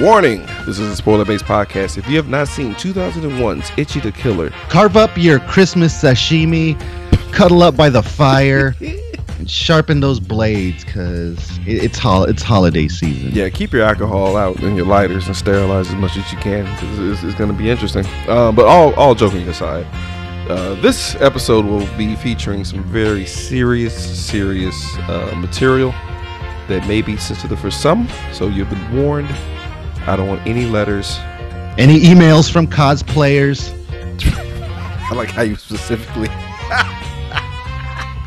Warning: This is a spoiler-based podcast. If you have not seen 2001's Itchy the Killer, Carve up your Christmas sashimi, cuddle up by the fire, and sharpen those blades because it's hol- it's holiday season. yeah, keep your alcohol out and your lighters and sterilize as much as you can because it's, it's going to be interesting. Uh, but all all joking aside, uh, this episode will be featuring some very serious, serious uh, material that may be sensitive for some. So you've been warned. I don't want any letters. Any emails from cosplayers? I like how you specifically.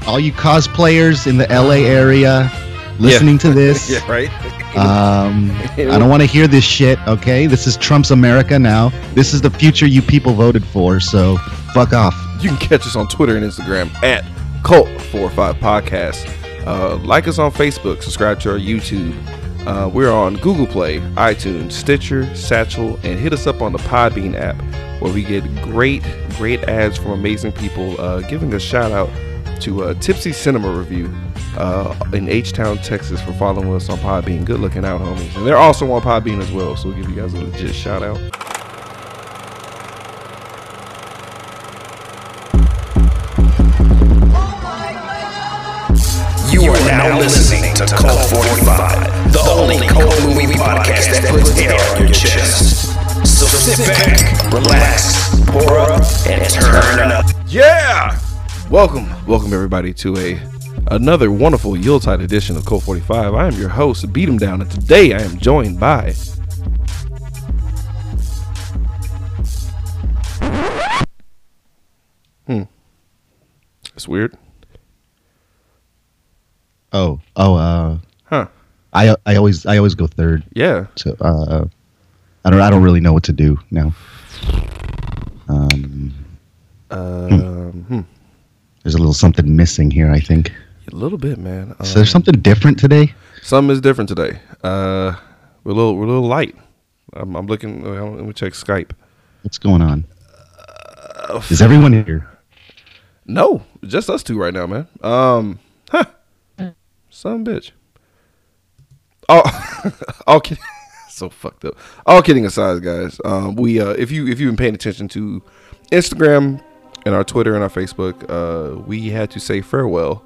All you cosplayers in the LA area listening to this. yeah, right. Um, I don't want to hear this shit, okay? This is Trump's America now. This is the future you people voted for, so fuck off. You can catch us on Twitter and Instagram at Cult45 Podcast. Uh, like us on Facebook, subscribe to our YouTube. Uh, we're on Google Play, iTunes, Stitcher, Satchel, and hit us up on the Podbean app where we get great, great ads from amazing people uh, giving a shout out to uh, Tipsy Cinema Review uh, in H Town, Texas for following us on Podbean. Good looking out, homies. And they're also on Podbean as well, so we'll give you guys a legit shout out. You are now listening to Cult 45, the only cult movie podcast that puts air on your chest. So sit back, relax, pour up, and turn up. Yeah! Welcome, welcome everybody to a another wonderful Yuletide edition of Cult 45. I am your host, Beat 'em Down, and today I am joined by Hmm. It's weird. Oh, oh, uh, Huh. I I always I always go third. Yeah. So uh, I don't I don't really know what to do now. Um, Um, hmm. there's a little something missing here. I think. A little bit, man. So there's Um, something different today. Something is different today. Uh, we're a little, we're a little light. I'm, I'm looking. uh, Let me check Skype. What's going on? Uh, Is everyone here? No, just us two right now, man. Um, huh? Some bitch. Oh, all kidding. so fucked up. All kidding aside, guys. Um, we uh, if you if you've been paying attention to Instagram and our Twitter and our Facebook, uh, we had to say farewell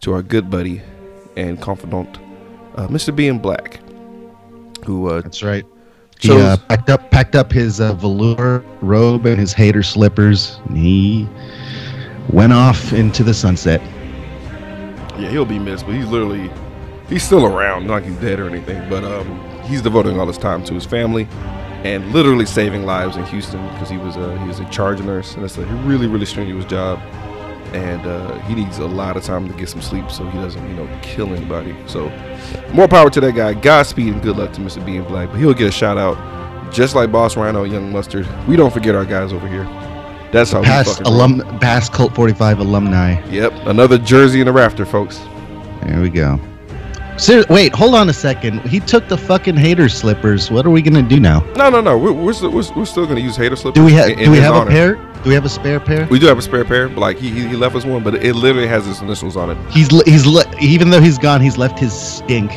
to our good buddy and confidant, uh, Mr. B in Black, who uh, That's right. He uh, packed up packed up his uh, velour robe and his hater slippers. And he went off into the sunset. Yeah, he'll be missed, but he's literally he's still around, not like he's dead or anything. But um, he's devoting all his time to his family and literally saving lives in Houston because he was a he was a charge nurse, and it's a really really strenuous job. And uh, he needs a lot of time to get some sleep so he doesn't, you know, kill anybody. So, more power to that guy. Godspeed and good luck to Mr. Being Black. But he'll get a shout out, just like Boss Rhino, Young Mustard. We don't forget our guys over here. That's how we Past alum, past Cult 45 alumni. Yep, another jersey in the rafter, folks. There we go. Ser- wait, hold on a second. He took the fucking hater slippers. What are we gonna do now? No, no, no. We're we're still, we're, we're still gonna use hater slippers. Do we have in- do we have a pair? Do we have a spare pair? We do have a spare pair, but like he, he he left us one, but it literally has his initials on it. He's he's li- even though he's gone, he's left his stink.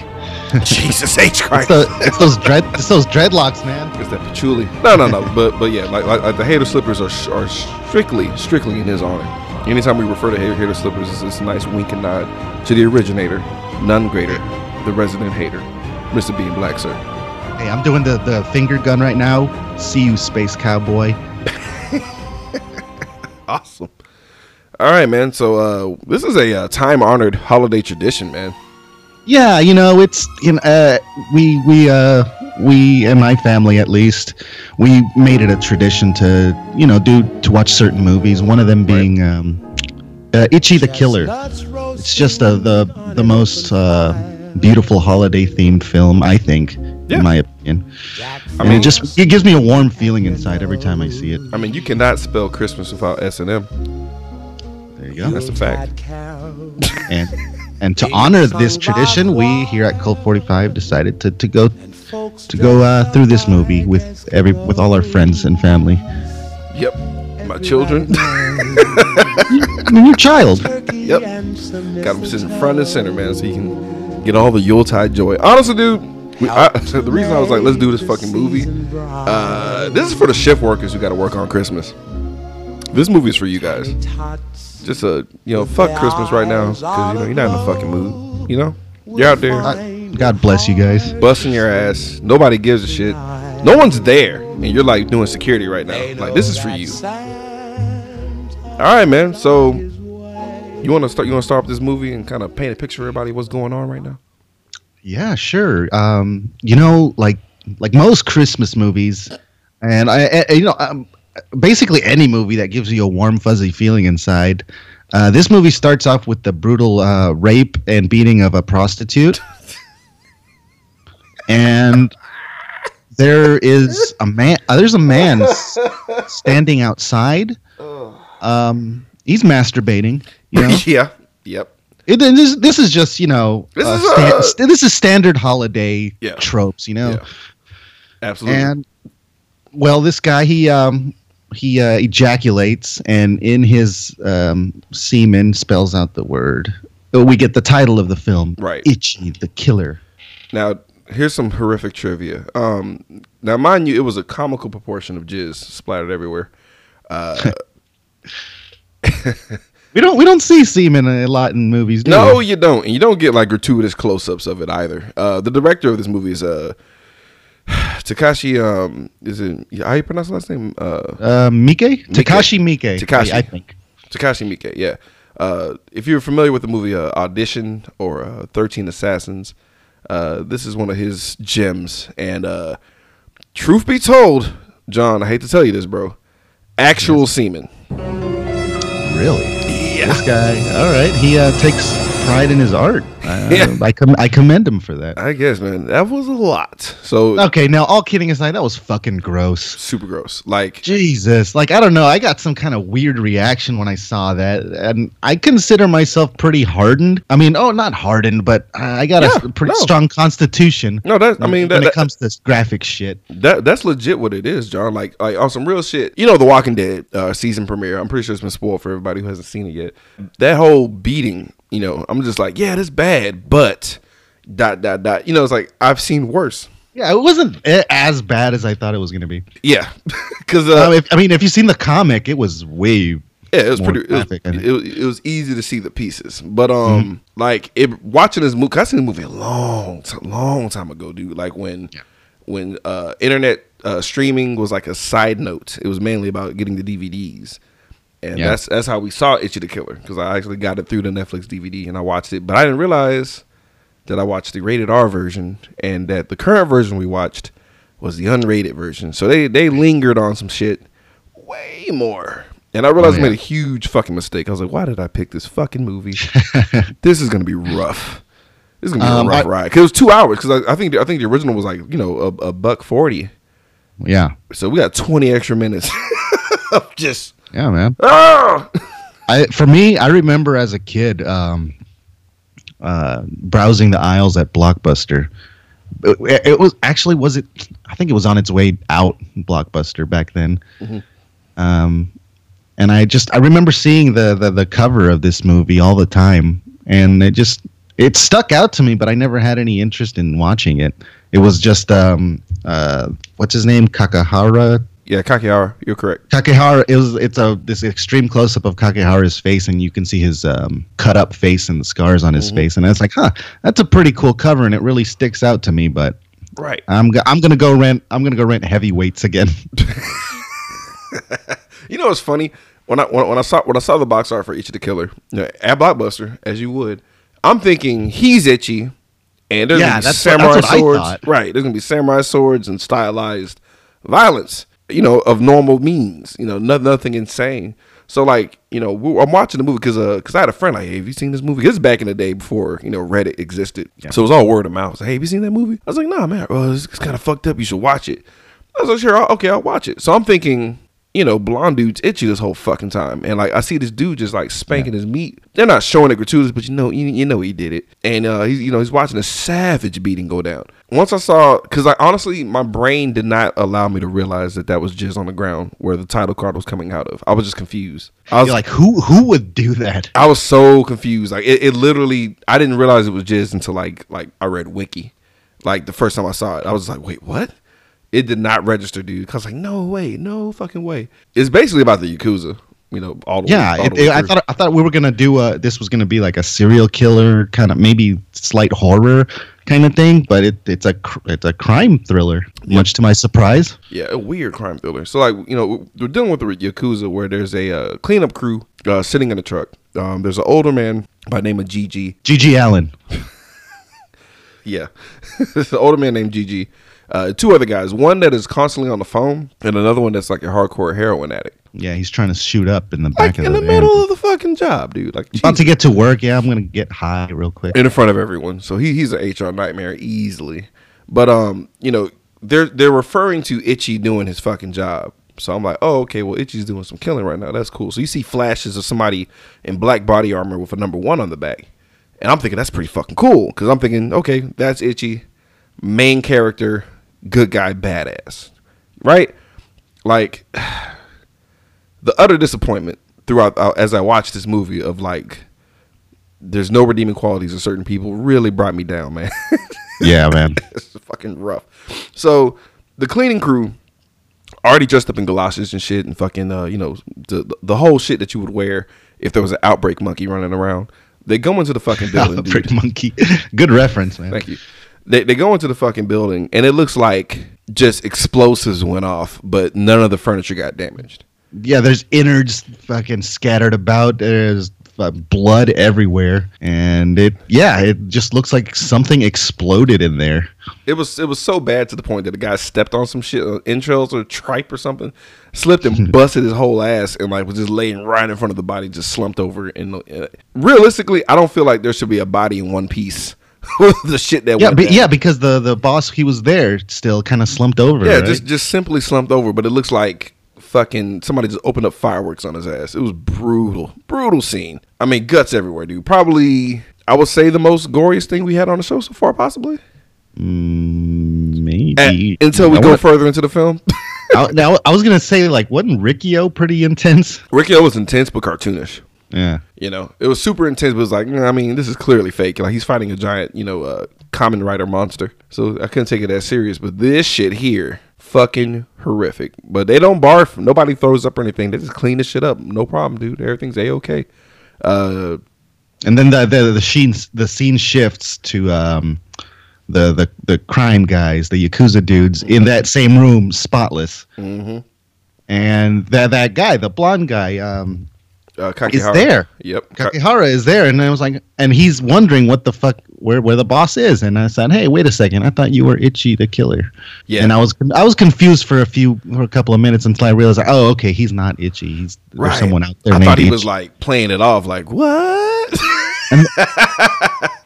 Jesus H It's, Christ. the, it's those dread it's those dreadlocks, man. It's that patchouli. No, no, no. But but yeah, like, like, like the hater slippers are are strictly strictly in his honor. Anytime we refer to hater, hater slippers, it's a nice wink and nod to the originator, none greater, the resident hater, Mr. Bean Black, sir. Hey, I'm doing the the finger gun right now. See you, space cowboy. Awesome. All right, man. So uh, this is a uh, time honored holiday tradition, man. Yeah, you know, it's you know, uh, we we uh we and my family at least we made it a tradition to you know do to watch certain movies. One of them being um, uh, Itchy the Killer. It's just uh, the the most uh, beautiful holiday themed film I think, Yeah. in my opinion. I mean, it just it gives me a warm feeling inside every time I see it. I mean, you cannot spell Christmas without S and M. There you go. That's a fact. and and to honor this tradition, we here at Cult 45 decided to, to go to go uh, through this movie with every with all our friends and family. Yep. My children. Your child. yep. Got him sitting front and center, man, so you can get all the Yuletide joy. Honestly, dude, We, I, the reason I was like, let's do this fucking movie. Uh, this is for the shift workers who got to work on Christmas. This movie is for you guys. Just a you know, fuck Christmas right now because you know you're not in the fucking mood. You know, you're out there God bless you guys. busting your ass. Nobody gives a shit. No one's there, and you're like doing security right now. Like this is for you. All right, man. So you want to start? You want to start with this movie and kind of paint a picture of everybody what's going on right now? Yeah, sure. Um, you know, like like most Christmas movies, and I, I you know, um, basically any movie that gives you a warm fuzzy feeling inside. Uh, this movie starts off with the brutal uh, rape and beating of a prostitute, and there is a man. Uh, there's a man s- standing outside. Um, he's masturbating. You know, yeah. Yep. it, and this this is just you know This uh, is, stan- uh, st- this is standard holiday Yeah. tropes, you know. Yeah. Absolutely. And well, this guy he um he uh, ejaculates, and in his um, semen spells out the word. We get the title of the film, Right. Itchy, the killer. Now, here's some horrific trivia. Um, now, mind you, it was a comical proportion of jizz splattered everywhere. Uh, We don't we don't see semen a lot in movies. Do no, we? you don't, and you don't get like gratuitous close-ups of it either. Uh, the director of this movie is uh, Takashi. Um, is it how you pronounce the last name? Uh, Uh, Miike, Takashi Miike, Takashi. I, think. Takashi Miike. Yeah. Uh, if you're familiar with the movie uh, Audition or uh, Thirteen Assassins, uh, this is one of his gems. And uh, truth be told, John, I hate to tell you this, bro. Actual semen. Really? Yeah. This guy, all right. He uh, takes pride in his art. Uh, Yeah. I com- I commend him for that. I guess, man, that was a lot. So Okay, now all kidding aside, that was fucking gross. super gross. Like, Jesus, like I don't know, I got some kind of weird reaction when I saw that, and I consider myself pretty hardened. I mean, oh, not hardened, but I got Yeah, a pretty no. strong constitution. no, that I mean, when that, it comes to this graphic shit. that that's legit what it is, John. Like, like on some real shit. You know, The Walking Dead uh, season premiere. I'm pretty sure it's been spoiled for everybody who hasn't seen it yet. That whole beating. You know, I'm just like, yeah, that's bad, but dot dot dot. You know, it's like I've seen worse. Yeah, it wasn't as bad as I thought it was going to be. Yeah, because uh, Um, I mean, if you've seen the comic, it was way. yeah, it was more pretty. It was, graphic, it, was, it was easy to see the pieces, but um, like it watching this movie, I seen the movie a long, long time ago, dude. Like when, when uh, internet uh, streaming was like a side note. It was mainly about getting the DVDs, and Yeah. that's that's how we saw Itchy the Killer because I actually got it through the Netflix DVD and I watched it, but I didn't realize that I watched the rated R version and that the current version we watched was the unrated version. So they they lingered on some shit way more. And I realized Oh, I made a huge fucking mistake. I was like, why did I pick this fucking movie? this is gonna be rough. This is gonna be Um, a rough I- ride. Cause it was two hours. Cause I, I think I think the original was like you know a, a buck forty. Yeah, So we got twenty extra minutes of just yeah, man. ah! I for me, I remember as a kid um, uh, browsing the aisles at Blockbuster. It, it was actually was it? I think it was on its way out Blockbuster back then. Um, and I just I remember seeing the, the the cover of this movie all the time, and it just it stuck out to me. But I never had any interest in watching it. It was just um, uh, what's his name, Kakihara Yeah, Kakihara, you're correct. Kakihara it was it's a this extreme close up of Kakihara's face and you can see his um, cut up face and the scars on his Mm-hmm. face and it's like huh that's a pretty cool cover and it really sticks out to me but Right. I'm go- I'm gonna go rent I'm gonna go rent heavyweights again You know what's funny? When I when, when I saw when I saw the box art for Itchy the Killer you know, at Blockbuster, as you would, I'm thinking he's itchy, and there's Yeah, gonna be samurai what swords. Right, there's gonna be samurai swords and stylized violence. You know, of normal means. You know, nothing, nothing insane. So like, you know, we, I'm watching the movie because uh, cause I had a friend like, hey, have you seen this movie? This is back in the day before you know Reddit existed. So it was all word of mouth. Like, hey, have you seen that movie? I was like, nah, man, well, it's, it's kind of fucked up. You should watch it. I was like, sure, I'll- okay, I'll watch it. So I'm thinking, you know, blonde dude's itchy this whole fucking time, and like I see this dude just like spanking his meat. They're not showing it gratuitous, but you know, you, you know he did it, and uh, he's you know he's watching a savage beating go down. Once I saw, because I honestly, my brain did not allow me to realize that that was jizz on the ground where the title card was coming out of. I was just confused. I was You're like who who would do that I was so confused. Like it, it literally, I didn't realize it was jizz until like like I read wiki. Like the first time I saw it, I was like, wait, what? It did not register, dude. Cause like, no way, no fucking way. It's basically about the yakuza. You know, all the Yeah, way, all it, the it- I thought I thought we were gonna do a this was gonna be like a serial killer kind of maybe slight horror kind of thing, but it, it's a it's a crime thriller. Much to my surprise. Yeah, a weird crime thriller. So like you know we're dealing with the yakuza where there's a uh, cleanup crew uh, sitting in a truck. Um, there's an older man by the name of Gigi. Gigi Allen. Yeah, there's an older man named Gigi. Uh, two other guys. One that is constantly on the phone, and another one that's like a hardcore heroin addict. Yeah, he's trying to shoot up in the back Like of in the, the van. middle of the fucking job, dude. Like About to get to work. Yeah, I'm gonna get high real quick. in front of everyone. So he he's an HR nightmare easily. But um, you know, they're they're referring to Itchy doing his fucking job. So I'm like, oh, okay, well, Itchy's doing some killing right now. That's cool. So you see flashes of somebody in black body armor with a number one on the back. And I'm thinking that's pretty fucking cool. Cause I'm thinking, okay, that's Itchy, main character, good guy, badass. Right? Like the utter disappointment throughout uh, as I watched this movie of like there's no redeeming qualities of certain people really brought me down, man. Yeah, man. it's fucking rough. So the cleaning crew already dressed up in galoshes and shit and fucking uh, you know, the the whole shit that you would wear if there was an outbreak monkey running around. They go into the fucking building, dude. Monkey. Good reference, man. Thank you. They they go into the fucking building and it looks like just explosives went off, but none of the furniture got damaged. Yeah, there's innards fucking scattered about. There's uh, blood everywhere, and it yeah, it just looks like something exploded in there. It was it was so bad to the point that the guy stepped on some shit, uh, entrails or tripe or something, slipped and busted his whole ass, and like was just laying right in front of the body, just slumped over. And uh, realistically, I don't feel like there should be a body in one piece. With the shit that Yeah, down. yeah, because the the boss he was there still kind of slumped over. yeah, right? just just simply slumped over. But it looks like fucking somebody just opened up fireworks on his ass. It was brutal, brutal scene. I mean, guts everywhere, dude. Probably, I would say the most goriest thing we had on the show so far, possibly. Mm, maybe At- until we I go wa- further into the film. I, now I was gonna say like, wasn't Riki-Oh pretty intense? Riki-Oh was intense but cartoonish. Yeah, You know, it was super intense, but it was like, mm, I mean, this is clearly fake. Like he's fighting a giant, you know, uh, Kamen Rider monster. So I couldn't take it that serious. But this shit here, fucking horrific. But they don't barf. Nobody throws up or anything. They just clean this shit up. No problem, dude. Everything's a okay. Uh, and then the the the scene the scene shifts to um the the the crime guys, the yakuza dudes in that same room, spotless. mhm. And that that guy, the blonde guy, um, uh, is there. Yep. Ka- Kakihara is there, and I was like, and he's wondering what the fuck, where where the boss is, and I said, hey, wait a second, I thought you were Itchy the killer, Yeah. and I was I was confused for a few for a couple of minutes until I realized, oh, okay, he's not Itchy, he's there's someone out there. I thought he Itchy. was like playing it off, like what? And-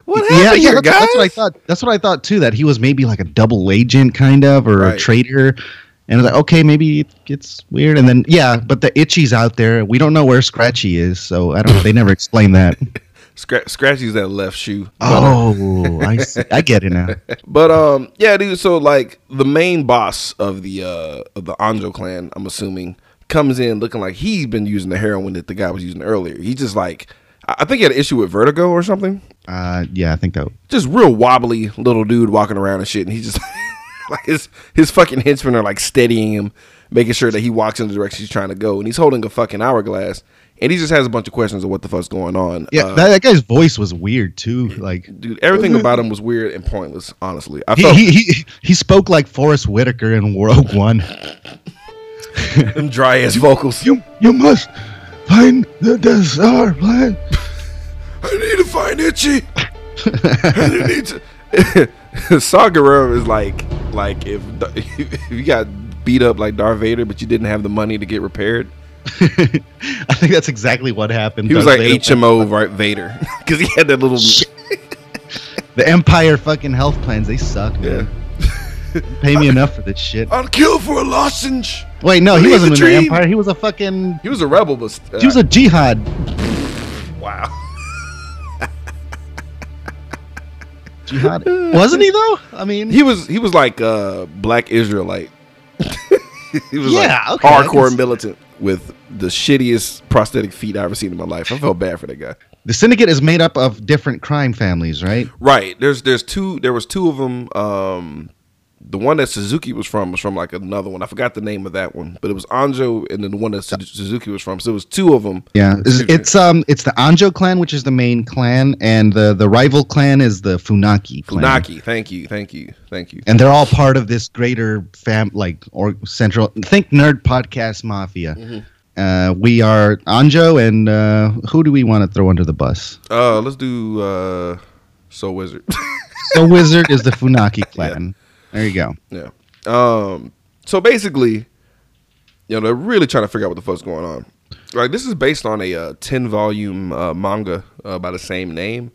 what yeah, happened yeah, here, that's, guys? that's what I thought. That's what I thought too. That he was maybe like a double agent, kind of, or Right. a traitor. And I was like, okay, maybe it gets weird. And then, yeah, but the Itchy's out there. We don't know where Scratchy is, so I don't. Know. They never explain that. Scra- Scratchy's that left shoe. Uh, Oh, I see. I get it now. But um, yeah, dude. So like the main boss of the uh of the Anjo clan, I'm assuming, comes in looking like he's been using the heroin that the guy was using earlier. He's just like, I I think he had an issue with vertigo or something. Uh, yeah, I think that. Just real wobbly little dude walking around and shit, and he just like his his fucking henchmen are like steadying him, making sure that he walks in the direction he's trying to go, and he's holding a fucking hourglass, and he just has a bunch of questions of what the fuck's going on. Yeah, Uh, that, that guy's voice was weird too. Like dude, everything about him was weird and pointless. Honestly, I he felt he, he he spoke like Forest Whitaker in Rogue One. them dry ass vocals. You you must find the Desar plan. I need to find Itchy. I need to. Sagara is like like if if you got beat up like Darth Vader, but you didn't have the money to get repaired. I think that's exactly what happened. He was Darth like Vader- HMO right Vader because he had that little The Empire fucking health plans, they suck, man. Pay me enough for this shit. I'll kill for a lozenge. Wait, no, he wasn't in the. Empire. He was a fucking. He was a rebel, but uh, He was a jihad. wow. Jihad. wasn't he though? I mean, He was he was like uh black Israelite. he was Yeah, like okay, hardcore militant with the shittiest prosthetic feet I've ever seen in my life. I felt bad for that guy. The syndicate is made up of different crime families, right? Right. There's there's two. There was two of them. Um, the one that Suzuki was from was from like another one. I forgot the name of that one, but it was Anjo, and then the one that Suzuki was from. So it was two of them. Yeah, it's, it's um it's the Anjo clan, which is the main clan, and the the rival clan is the Funaki clan. Funaki. Thank you. Thank you. Thank you. and they're all part of this greater fam like or central think nerd podcast mafia. Mm-hmm. Uh, we are Anjo, and uh, who do we want to throw under the bus? Uh, let's do uh, Soul Wizard. The wizard is the Funaki clan. There you go. yeah. Um. So basically, you know, they're really trying to figure out what the fuck's going on. Like this is based on a uh, ten volume uh, manga uh, by the same name,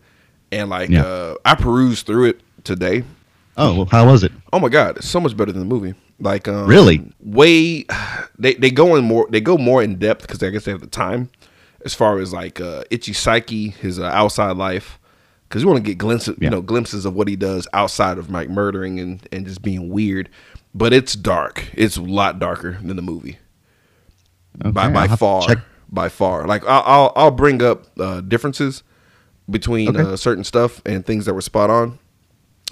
and like Yeah. uh, I perused through it today. Oh, well, how was it? Oh my god, it's so much better than the movie. Like um, Really? way they they go in more they go more in depth because I guess they have the time as far as like uh, Itchy Psyche, his uh, outside life, because you want to get glimpses Yeah. you know glimpses of what he does outside of like murdering and and just being weird. But it's dark. It's a lot darker than the movie by Okay, I'll by far. By far, like I'll I'll, I'll bring up uh, differences between Okay. uh, certain stuff and things that were spot on.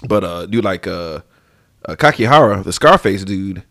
But uh, dude, like uh, uh, Kakihara, the Scarface dude,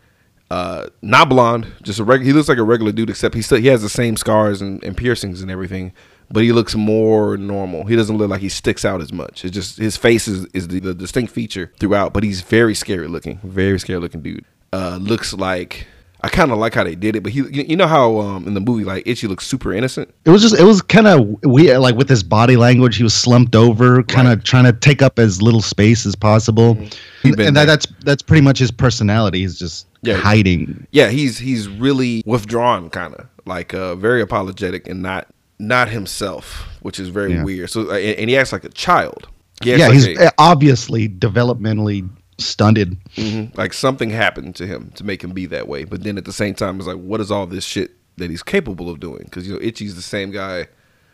uh, not blonde, just a regular. He looks like a regular dude, except he still he has the same scars and, and piercings and everything. But he looks more normal. He doesn't look like he sticks out as much. It's just his face is, is the, the distinct feature throughout. But he's very scary looking, very scary looking dude. Uh, looks like I kind of like how they did it. But he, you you know how um, in the movie like Itchy looks super innocent. It was just it was kind of weird, like with his body language. He was slumped over, kind of trying to take up as little space as possible, He's and, and that, that's that's pretty much his personality. He's just Yeah. hiding. yeah he's he's really withdrawn kind of like uh very apologetic and not not himself which is very Yeah. weird so and, and he acts like a child he Yeah, like, he's a- obviously developmentally stunted. mhm, like something happened to him to make him be that way but then at the same time it's like what is all this shit that he's capable of doing because you know itchy's the same guy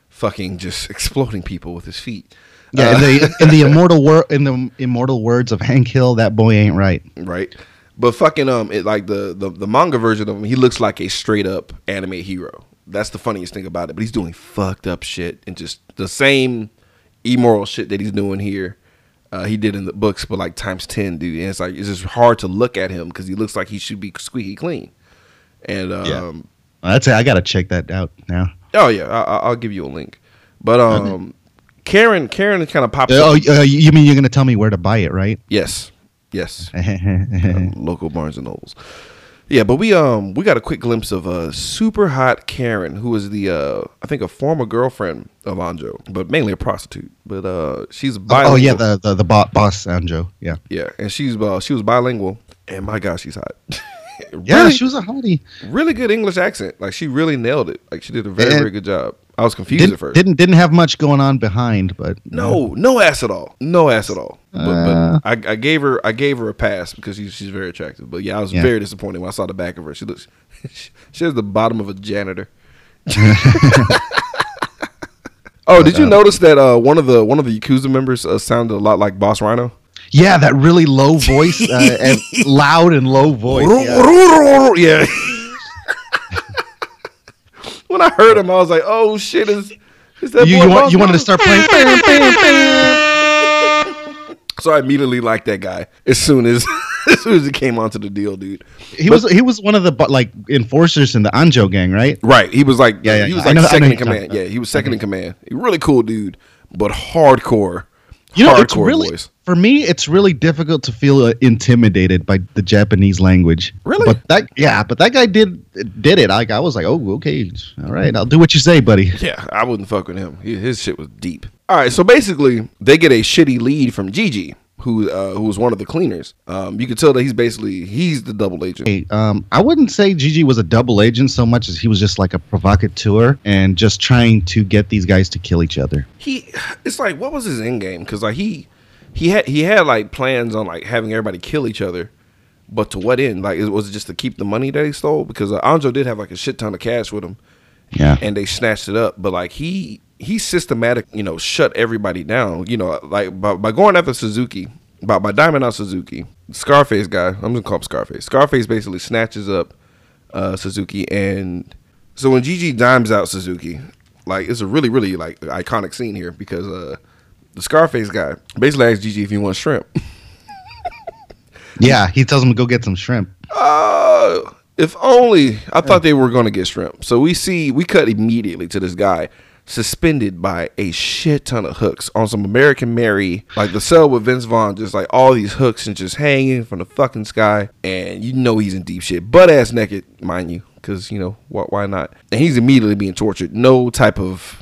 fucking just exploding people with his feet Yeah, Uh, in the in the immortal word in the immortal words of Hank Hill, that boy ain't right. right? But fucking um, it, like the, the the manga version of him, he looks like a straight up anime hero. That's the funniest thing about it. But he's doing fucked up shit and just the same immoral shit that he's doing here. Uh, he did in the books, but like times ten, dude. And it's like it's just hard to look at him because he looks like he should be squeaky clean. And um, Yeah. That's it. I gotta check that out now. oh yeah, I, I- I'll give you a link. But um, Karen, Karen kind of pops Oh, up. uh, you mean you're gonna tell me where to buy it, right? Yes, yes. yeah, local Barnes and Nobles. Yeah, but we um we got a quick glimpse of uh super hot Karen, who is the uh I think a former girlfriend of Anjo, but mainly a prostitute. But uh she's bilingual. oh yeah, the the, the bo- boss Anjo. Yeah, yeah, and she's uh, she was bilingual, and my gosh, she's hot. yeah, she was a hottie. really good English accent. Like she really nailed it. Like she did a very And- very good job. I was confused Didn't, at first. didn't didn't have much going on behind, but no, no ass at all. No ass at all. But, Uh. but I, I gave her I gave her a pass because she's she's very attractive. But yeah, I was Yeah. very disappointed when I saw the back of her. She looks she has the bottom of a janitor. oh, did you notice that uh, one of the one of the Yakuza members uh, sounded a lot like Boss Rhino? yeah, that really low voice, uh, and loud and low voice. Yeah. yeah. When I heard him, I was like, "Oh shit! Is is that You, boy you, want, you wanted to start playing? So I immediately liked that guy as soon as as soon as he came onto the deal, dude. He was he was one of the like enforcers in the Anjo gang, right? Right. He was like Yeah, yeah, he was like know- second in command. Yeah, he was second in command. Really cool dude, but hardcore. You know, it's really voice. for me. It's really difficult to feel uh, intimidated by the Japanese language. Really? But that, yeah, but that guy did did it. Like I was like, oh, okay, all right, I'll do what you say, buddy. Yeah, I wouldn't fuck with him. He- His shit was deep. All right, so basically, they get a shitty lead from Gigi, who uh, who was one of the cleaners. Um, you could tell that he's basically he's the double agent. Hey, um, I wouldn't say Gigi was a double agent so much as he was just like a provocateur and just trying to get these guys to kill each other. He, it's like what was his end game? Because like he he had he had like plans on like having everybody kill each other. But to what end? Like, it was it just to keep the money that he stole? Because uh, Anjo did have like a shit ton of cash with him, Yeah. and they snatched it up. But like he he systematic, you know, shut everybody down. You know, like by, by going after Suzuki, by by diamond out Suzuki, Scarface guy. I'm gonna call him Scarface. Scarface basically snatches up uh, Suzuki, and so when Gigi dimes out Suzuki, like it's a really really like iconic scene here because uh the Scarface guy basically asks Gigi if he wants shrimp. Yeah, he tells him to go get some shrimp. Uh, if only I thought they were going to get shrimp. So we see we cut immediately to this guy suspended by a shit ton of hooks on some American Mary, like the cell with Vince Vaughn, just like all these hooks and just hanging from the fucking sky, and you know he's in deep shit, butt ass naked, mind you, because you know why, why not? And he's immediately being tortured. No type of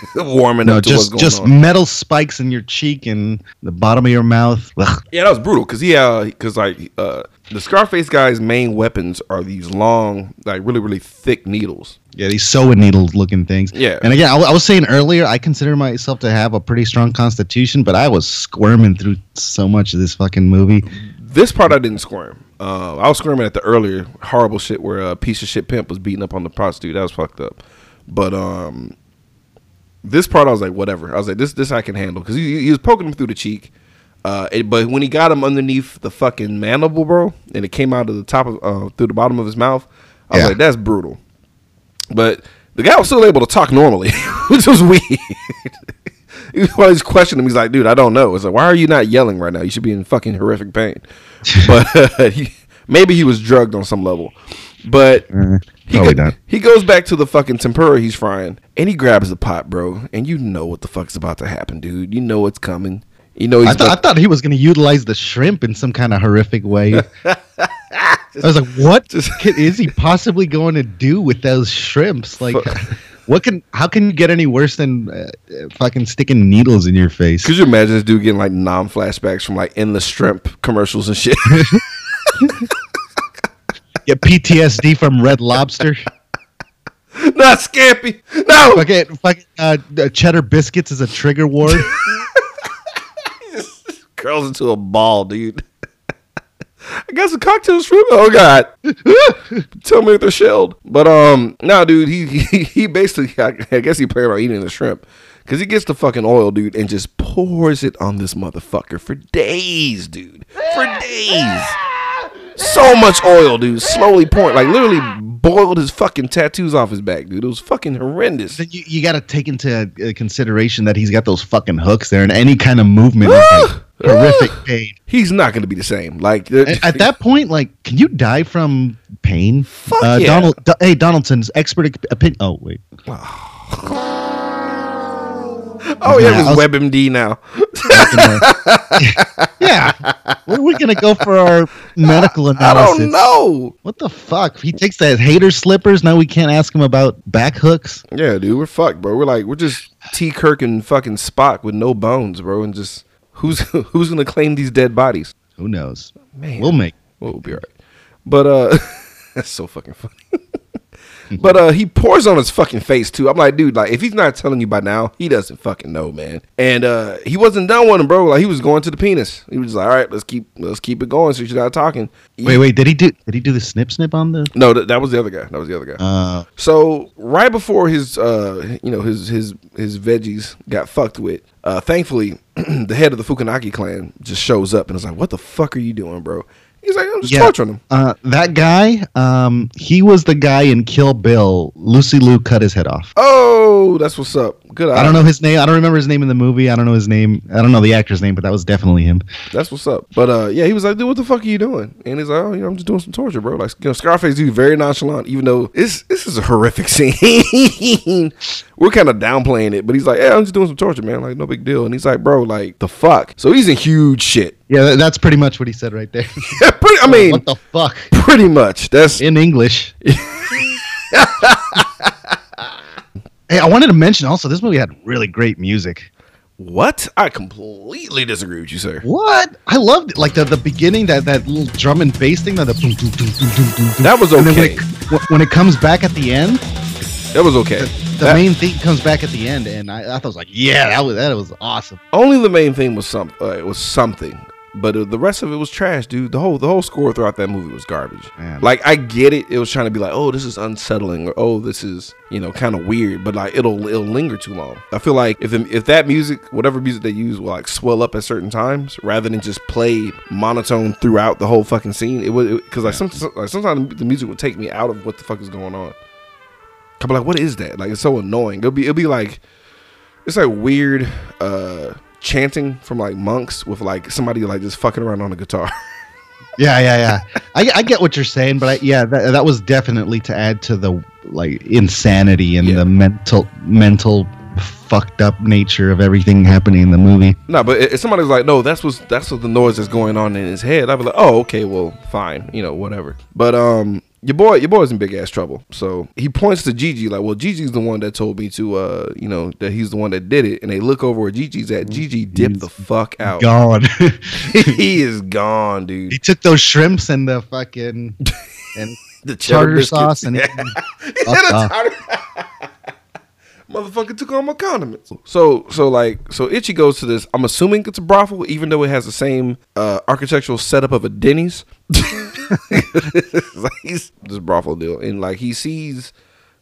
warming No, up to just what's going just on. metal spikes in your cheek and the bottom of your mouth. Yeah, that was brutal because he, uh, because like, uh, the Scarface guy's main weapons are these long, like really, really thick needles. Yeah, these sewing needle looking things. Yeah. And again, I, w- I was saying earlier, I consider myself to have a pretty strong constitution, but I was squirming through so much of this fucking movie. This part I didn't squirm. Uh, I was squirming at the earlier horrible shit where a piece of shit pimp was beating up on the prostitute. That was fucked up. But um, this part I was like, whatever. I was like, this this I can handle because he, he was poking him through the cheek. Uh, it- but when he got him underneath the fucking mandible, bro, and it came out of the top of uh, through the bottom of his mouth, I was Yeah. like, that's brutal. But the guy was still able to talk normally, which was weird. he was always questioning him. He's like, dude, I don't know. It's like, why are you not yelling right now? You should be in fucking horrific pain. but uh, he, maybe he was drugged on some level. But he, probably go- not. he goes back to the fucking tempura he's frying, and he grabs the pot, bro. And you know what the fuck's about to happen, dude. You know what's coming. You know he's I, thought I thought he was going to utilize the shrimp in some kind of horrific way. I was like, what Just- is he possibly going to do with those shrimps? Like, what can? How can you get any worse than uh, uh, fucking sticking needles in your face? Could you imagine this dude getting like non flashbacks from like endless shrimp commercials and shit? Get PTSD from Red Lobster. Not Scampy. No. Okay, fucking uh, uh, cheddar biscuits is a trigger ward. curls into a ball, dude. I got some cocktails from Oh God! Tell me if they're shelled. But um, no, dude. He he, he basically, I, I guess he planned on eating the shrimp because he gets the fucking oil, dude, and just pours it on this motherfucker for days, dude. For days. So much oil, dude. Slowly pouring, like literally boiled his fucking tattoos off his back, dude. It was fucking horrendous. then you, you got to take into uh, consideration that he's got those fucking hooks there, and any kind of movement is like horrific pain. He's not gonna be the same. Like At, at that point, like, can you die from pain? Fuck uh, yeah. Donald, Do- hey, Donaldson's expert opinion. Oh wait, oh yeah, Yeah, I he's was- WebMD now. yeah, where are we gonna go for our medical analysis? I don't know. What the fuck? He takes that hater slippers. Now we can't ask him about back hooks. Yeah, dude, we're fucked, bro. We're like we're just T Kirk and fucking Spock with no bones, bro, and just who's who's gonna claim these dead bodies? Who knows? Man, We'll make. Well, we'll be all right. But uh, that's so fucking funny. but uh, he pours on his fucking face too. I'm like, dude, like if he's not telling you by now, he doesn't fucking know, man. And uh, he wasn't done with him, bro. Like he was going to the penis. He was just like, all right, let's keep let's keep it going. So you're not talking. Wait, wait. Did he do? Did he do the snip snip on the? No, that, that was the other guy. That was the other guy. Uh, So right before his, uh, you know, his his his veggies got fucked with, uh, thankfully, the head of the Funaki clan just shows up and is like, "What the fuck are you doing, bro?" He's like, "I'm just Yeah. torturing him." uh, that guy. Um, he was the guy in Kill Bill. Lucy Liu cut his head off. Oh, that's what's up. Good. I don't know his name. I don't remember his name in the movie. I don't know his name. I don't know the actor's name, but that was definitely him. That's what's up. But uh, yeah, he was like, "Dude, what the fuck are you doing?" And he's like, "Oh, you know, I'm just doing some torture, bro." Like, you know, Scarface dude, very nonchalant, even though this this is a horrific scene. We're kind of downplaying it, but he's like, "Yeah, I'm just doing some torture, man. Like, no big deal." And he's like, "Bro, like the fuck." So he's in huge shit. Yeah, that's pretty much what he said right there. Yeah, pretty. I mean, what the fuck? pretty much. That's In English. hey, I wanted to mention also this movie had really great music. what I completely disagree with you, sir. What? I loved it. Like the, the beginning, that, that little drum and bass thing, that the boom, boom, boom, boom, boom. That was And then when okay. it, when it comes back at the end, That was okay. the That- main theme comes back at the end, and I, I thought it was like, yeah, that was that was awesome. only the main thing was some. Uh, it was something. But uh, the rest of it was trash, dude. The whole the whole score throughout that movie was garbage. Man. Like I get it, it was trying to be like, oh, this is unsettling, or oh, this is you know kind of weird, but like it'll it'll linger too long. I feel like if if that music, whatever music they use, will like swell up at certain times rather than just play monotone throughout the whole fucking scene. It would because like, some, like sometimes the music would take me out of what the fuck is going on. I'm like, what is that? Like it's so annoying. It'll be it'll be like it's like weird uh chanting from like monks with like somebody like just fucking around on a guitar. Yeah, yeah, yeah. I, I get what you're saying, but I, yeah, that, that was definitely to add to the like insanity and Yeah. the mental mental fucked up nature of everything happening in the movie. no, but if somebody's like, no, that's what's that's what the noise is going on in his head. I'd be like, oh, okay, well, fine, you know, whatever. But um, your boy, your boy's in big ass trouble. So he points to Gigi like, well, Gigi's the one that told me to, uh, you know, that he's the one that did it. And they look over where Gigi's at. Gigi dipped the fuck out. God, he is gone, dude. he took those shrimps and the fucking and The cheddar tartar biscuits. sauce and Yeah. fucked off. Motherfucker took all my condiments. So so like so Itchy goes to this. I'm assuming it's a brothel, even though it has the same uh, architectural setup of a Denny's. Like he's this brothel deal, and like he sees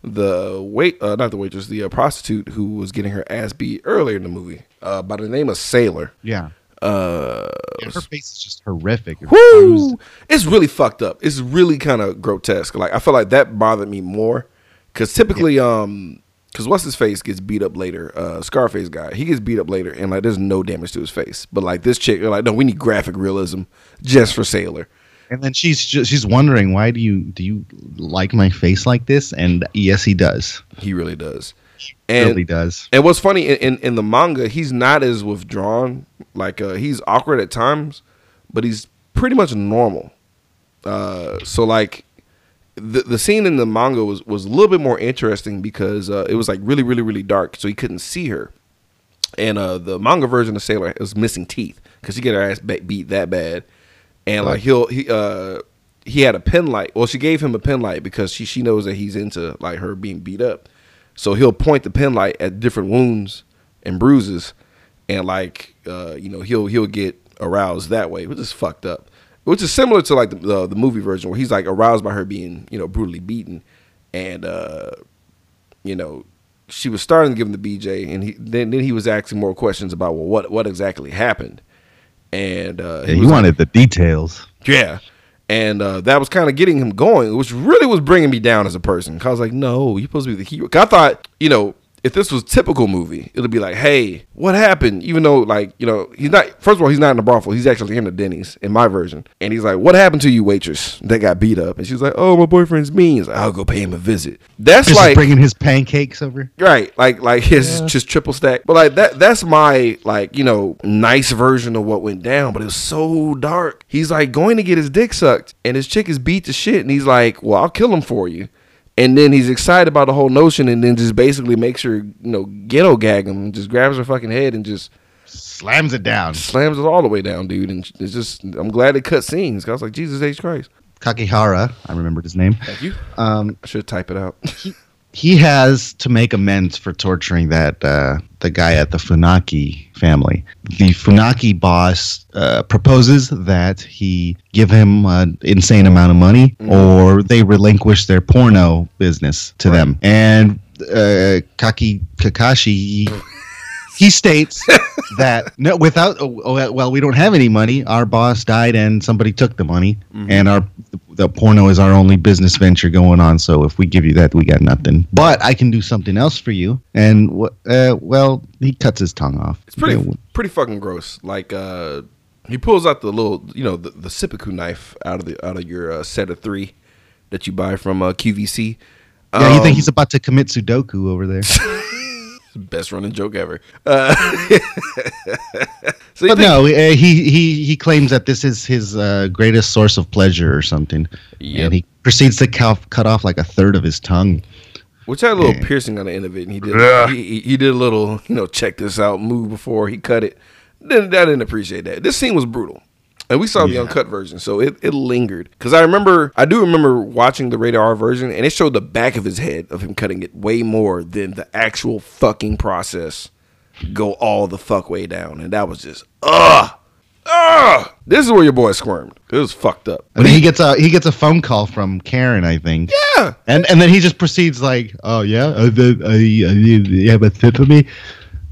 the wait, uh, not the waitress, the uh, prostitute who was getting her ass beat earlier in the movie, uh, by the name of Sailor. yeah. Uh, Yeah, her face is just horrific. It Woo! It's really fucked up. It's really kind of grotesque. Like I feel like that bothered me more because typically, um, because what's his face gets beat up later. Uh, Scarface guy, he gets beat up later, and like there's no damage to his face. But like this chick, like, no, we need graphic realism just for Sailor. And then she's just, she's wondering why do you do you like my face like this? And yes, he does. He really does. He And really does. And what's funny in, in, in the manga, he's not as withdrawn. Like uh, he's awkward at times, but he's pretty much normal. Uh, so like the the scene in the manga was was a little bit more interesting because uh, it was like really really really dark, so he couldn't see her. And uh, the manga version of Sailor was missing teeth because she get her ass beat that bad, and like he'll he uh he had a pen light. Well, she gave him a pen light because she she knows that he's into like her being beat up. So he'll point the pen light at different wounds and bruises, and like uh, you know he'll he'll get aroused that way, which is fucked up. Which is similar to like the, the the movie version where he's like aroused by her being you know brutally beaten, and uh, you know she was starting to give him the BJ, and he then then he was asking more questions about well what what exactly happened, and uh, Yeah, he he was like- wanted the details. yeah. And uh, that was kind of getting him going, which really was bringing me down as a person. 'Cause I was like, no, you're supposed to be the hero. I thought, you know, if this was typical movie, it'd be like, hey, what happened? Even though, like, you know, he's not, first of all, he's not in the brothel. He's actually in the Denny's in my version. And he's like, what happened to you, waitress, that got beat up? And she's like, oh, my boyfriend's mean. He's like, I'll go pay him a visit. That's Just like, bringing his pancakes over. Right, like like his just triple stack, but like that that's my like you know nice version of what went down. But it was so dark. He's like going to get his dick sucked, and his chick is beat to shit, and he's like, "Well, I'll kill him for you." And then he's excited about the whole notion, and then just basically makes her you know ghetto gag him, just grabs her fucking head and just Slams it down. slams it all the way down, dude. And it's just I'm glad it cut scenes. I was like, Jesus H Christ. Kakihara, I remembered his name. Thank you. Um, I should type it out. he has to make amends for torturing that uh, the guy at the Funaki family. The Funaki boss uh, proposes that he give him an insane amount of money, or they relinquish their porno business to them. And uh, Kaki Kakashi. He, states that no, without oh, oh, well, we don't have any money. Our boss died, and somebody took the money, and our the porno is our only business venture going on. So if we give you that, we got nothing. But I can do something else for you. And uh, well, he cuts his tongue off. It's pretty know, pretty fucking gross. Like uh he pulls out the little, you know, the, the seppuku knife out of the out of your uh, set of three that you buy from uh, QVC. yeah, you think Um, he's about to commit Sudoku over there? best running joke ever? Uh, so but think- no, uh, he he he claims that this is his uh, greatest source of pleasure or something, Yep. and he proceeds to cut cut off like a third of his tongue. which had a little Yeah. piercing on the end of it, and he did he, he- he did a little, you know, check this out move before he cut it. Didn't, I didn't appreciate that. This scene was brutal. And we saw the uncut version, so it, it lingered. Because I remember, I do remember watching the rated R version, and it showed the back of his head of him cutting it way more than the actual fucking process go all the fuck way down. And that was just, ugh, ugh. This is where your boy squirmed. It was fucked up. And then he gets a he gets a phone call from Karen, I think. Yeah. And and then he just proceeds like, "Oh yeah, uh, the, uh, you have a tip for me,"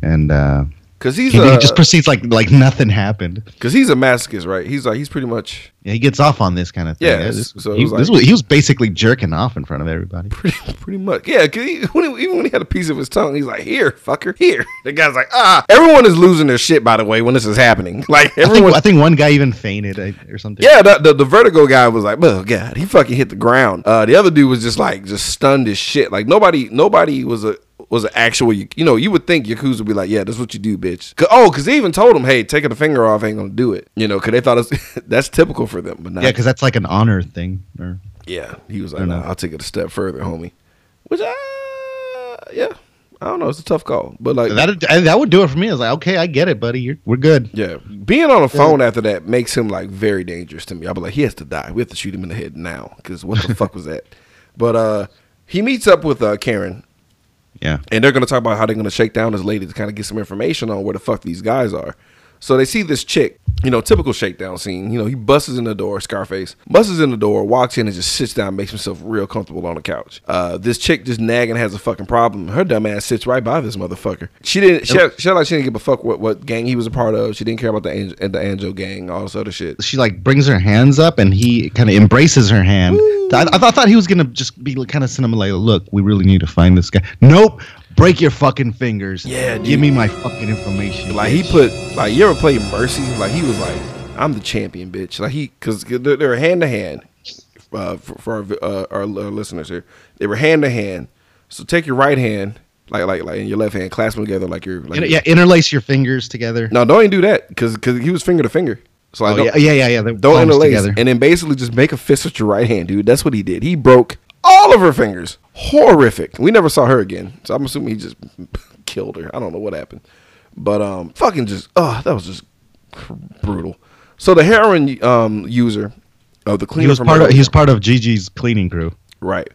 and uh, Cause he's He, he just proceeds like like nothing happened. cause he's a masochist, right? He's like he's pretty much Yeah, he gets off on this kind of thing. Yeah, this, so he, was this like- was, he was basically jerking off in front of everybody. pretty pretty much yeah. Cause he, when he, even when he had a piece of his tongue, he's like here, fucker, here. The guy's like ah. Everyone is losing their shit by the way when this is happening. Like I think, everyone. I think one guy even fainted or something. yeah, the, the the vertigo guy was like, oh god, he fucking hit the ground. Uh, the other dude was just like, just stunned as shit. Like nobody, nobody was a was an actual. You know, you would think Yakuza would be like, yeah, that's what you do, bitch. 'Cause- oh, because they even told him, hey, taking the finger off ain't gonna do it. You know, because they thought it's, that's typical for them, but not. yeah, because that's like an honor thing. Or Yeah, he was like, nah. I'll take it a step further, homie. Which, uh, yeah, I don't know. It's a tough call, but like, that that would do it for me. I was like, okay, I get it, buddy. You're, we're good. yeah, being on the phone after that makes him like very dangerous to me. I'll be like, he has to die. We have to shoot him in the head now because what the fuck was that? But uh, he meets up with uh Karen, Yeah. and they're gonna talk about how they're gonna shake down this lady to kind of get some information on where the fuck these guys are. So they see this chick, you know, typical shakedown scene. You know, he busts in the door, Scarface, busts in the door, walks in and just sits down, makes himself real comfortable on the couch. Uh, this chick just nagging has a fucking problem. Her dumb ass sits right by this motherfucker. She didn't, she, she like she didn't give a fuck what, what gang he was a part of. She didn't care about the Ang- the Anjo gang, all this other shit. She like brings her hands up and he kind of embraces her hand. I, I, thought, I thought he was gonna just be kind of sentimental. Like, look, we really need to find this guy. Nope. Break your fucking fingers. Yeah, Give me my fucking information. Like he put like you ever play Mercy? Like he was like, I'm the champion, bitch. Like he because they're, they're hand to hand. Uh, for, for our, uh, our, our listeners here, they were hand to hand. So take your right hand, like like like in your left hand, clasp them together like you're like. Inter- yeah, interlace your fingers together. No, don't even do that because because he was finger to finger. So like, Oh, yeah, yeah, yeah, yeah. the don't interlace, together. and then basically just make a fist with your right hand, dude. That's what he did. He broke all of her fingers. Horrific. We never saw her again, so I'm assuming he just killed her. I don't know what happened, but um, fucking just oh, that was just brutal. So the heroin um user of the he was part of he was part of Gigi's cleaning crew. Right.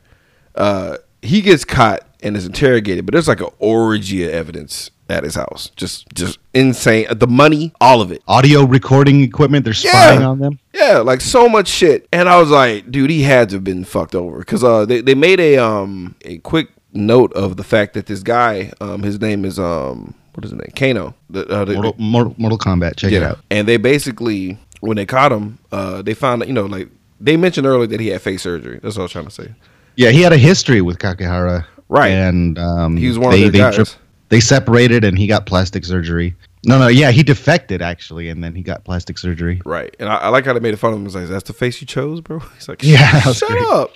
Uh, he gets caught and is interrogated, but there's like an orgy of evidence at his house. Just, just insane. The money, all of it. Audio recording equipment. They're Yeah. spying on them. Yeah, like so much shit. And I was like, dude, he had to have been fucked over because uh, they they made a um a quick note of the fact that this guy, um, his name is um, what is his name, Kano. The, uh, the, Mortal, Mortal, Mortal Kombat. Check it out. and they basically when they caught him, uh, they found out, you know, like they mentioned earlier that he had face surgery. That's what I was trying to say. Yeah, he had a history with Kakehara. Right. And um, He was one of their they, guys. tri- they separated and he got plastic surgery. No, no, yeah, he defected actually, and then he got plastic surgery. Right. And I, I like how they made a fun of him. It's like, that's the face you chose, bro. He's like, Yeah, shut great. up.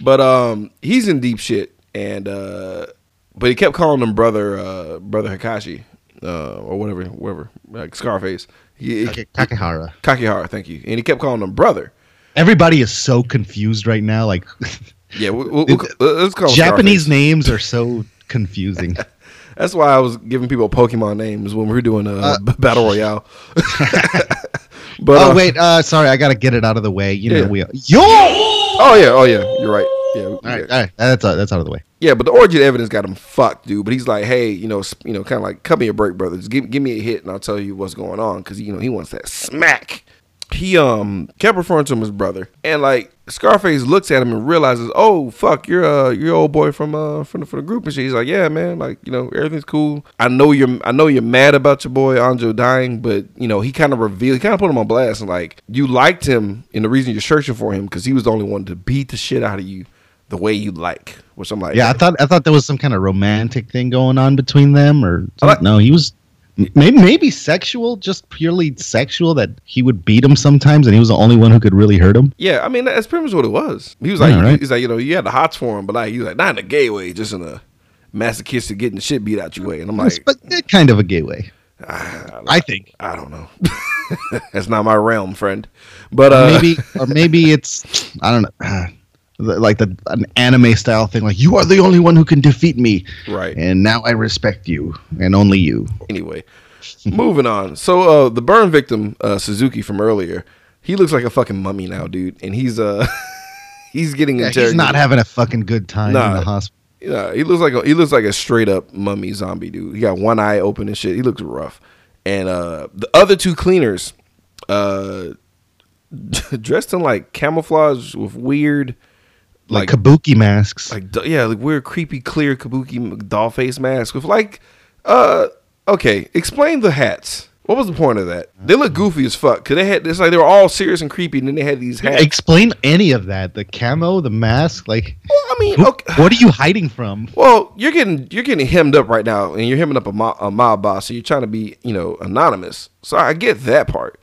But um, he's in deep shit, and uh, but he kept calling him brother, uh, brother Hikashi, uh, or whatever, whatever, like Scarface. He, Kake- Kakehara. Kakihara, thank you. And he kept calling him brother. Everybody is so confused right now. Like Yeah, we, we, we, let's call Japanese Scarface. names are so confusing. That's why I was giving people Pokemon names when we were doing a Uh, b- battle royale. but oh uh, wait, uh, sorry, I gotta get it out of the way. You know Yeah. we yo. oh yeah, oh yeah, you're right. Yeah, All right, all right, that's uh, that's out of the way. Yeah, but the origin evidence got him fucked, dude. But he's like, hey, you know, you know, kind of like, cut me a break, brother. Just give, give me a hit, and I'll tell you what's going on, because you know he wants that smack. He um kept referring to him as brother, and like Scarface looks at him and realizes, oh fuck, you're uh your old boy from uh from the, from the group and shit. He's like, yeah, man, like you know everything's cool. I know you're I know you're mad about your boy Anjo dying, but you know he kind of revealed, he kind of put him on blast and like you liked him, and the reason you're searching for him because he was the only one to beat the shit out of you the way you like. Which I'm like, Yeah, I thought I thought there was some kind of romantic thing going on between them, or like- no, he was maybe maybe sexual, just purely sexual. That he would beat him sometimes, and he was the only one who could really hurt him. Yeah, I mean that's pretty much what it was. He was like, Yeah, right. he's like, you know, you had the hots for him, but like, he was like, not in a gay way, just in a masochistic getting the shit beat out your way. And I'm like, but eh, kind of a gay way, I, I think. I don't know. that's not my realm, friend. But uh, maybe or maybe it's I don't know. Like the an anime style thing, like you are the only one who can defeat me, right. and now I respect you and only you. Anyway, moving on. So uh, the burn victim, uh, Suzuki from earlier, he looks like a fucking mummy now, dude, and he's uh he's getting Yeah, interrogated. he's not having a fucking good time Nah. in the hospital. Yeah, he looks like a, he looks like a straight up mummy zombie dude. He got one eye open and shit. He looks rough. And uh the other two cleaners, uh, dressed in like camouflage with weird, Like, like kabuki masks. like yeah, like weird creepy clear kabuki doll face mask with like uh okay, explain the hats. What was the point of that? They look goofy as fuck. Cause they had it's like they were all serious and creepy, and then they had these hats. Explain any of that. The camo, the mask, like Well, I mean, who- okay. what are you hiding from? Well, you're getting you're getting hemmed up right now, and you're hemming up a, mob, a mob boss, so you're trying to be you know anonymous. So I get that part,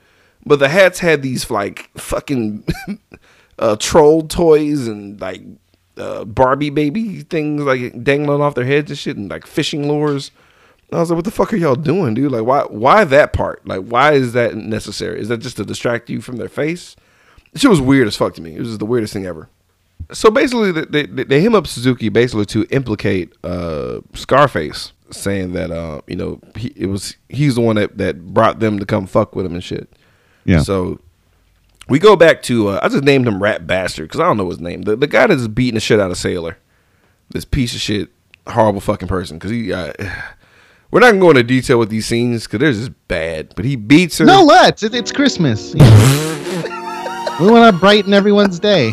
but the hats had these like fucking uh, troll toys and like uh, Barbie baby things like dangling off their heads and shit, and like fishing lures. I was like, what the fuck are y'all doing, dude? Like, why why that part? Like, why is that necessary? Is that just to distract you from their face? Shit was weird as fuck to me. It was the weirdest thing ever. So basically, they, they, they him up Suzuki basically to implicate uh, Scarface, saying that uh, you know he it was he's the one that, that brought them to come fuck with him and shit. Yeah. So we go back to uh, I just named him Rat Bastard because I don't know his name. The the guy that's beating the shit out of Sailor, this piece of shit, horrible fucking person. Because he, uh, we're not gonna go into detail with these scenes because they're just bad. But he beats her. No, let's. It, it's Christmas. you know. we want to brighten everyone's day.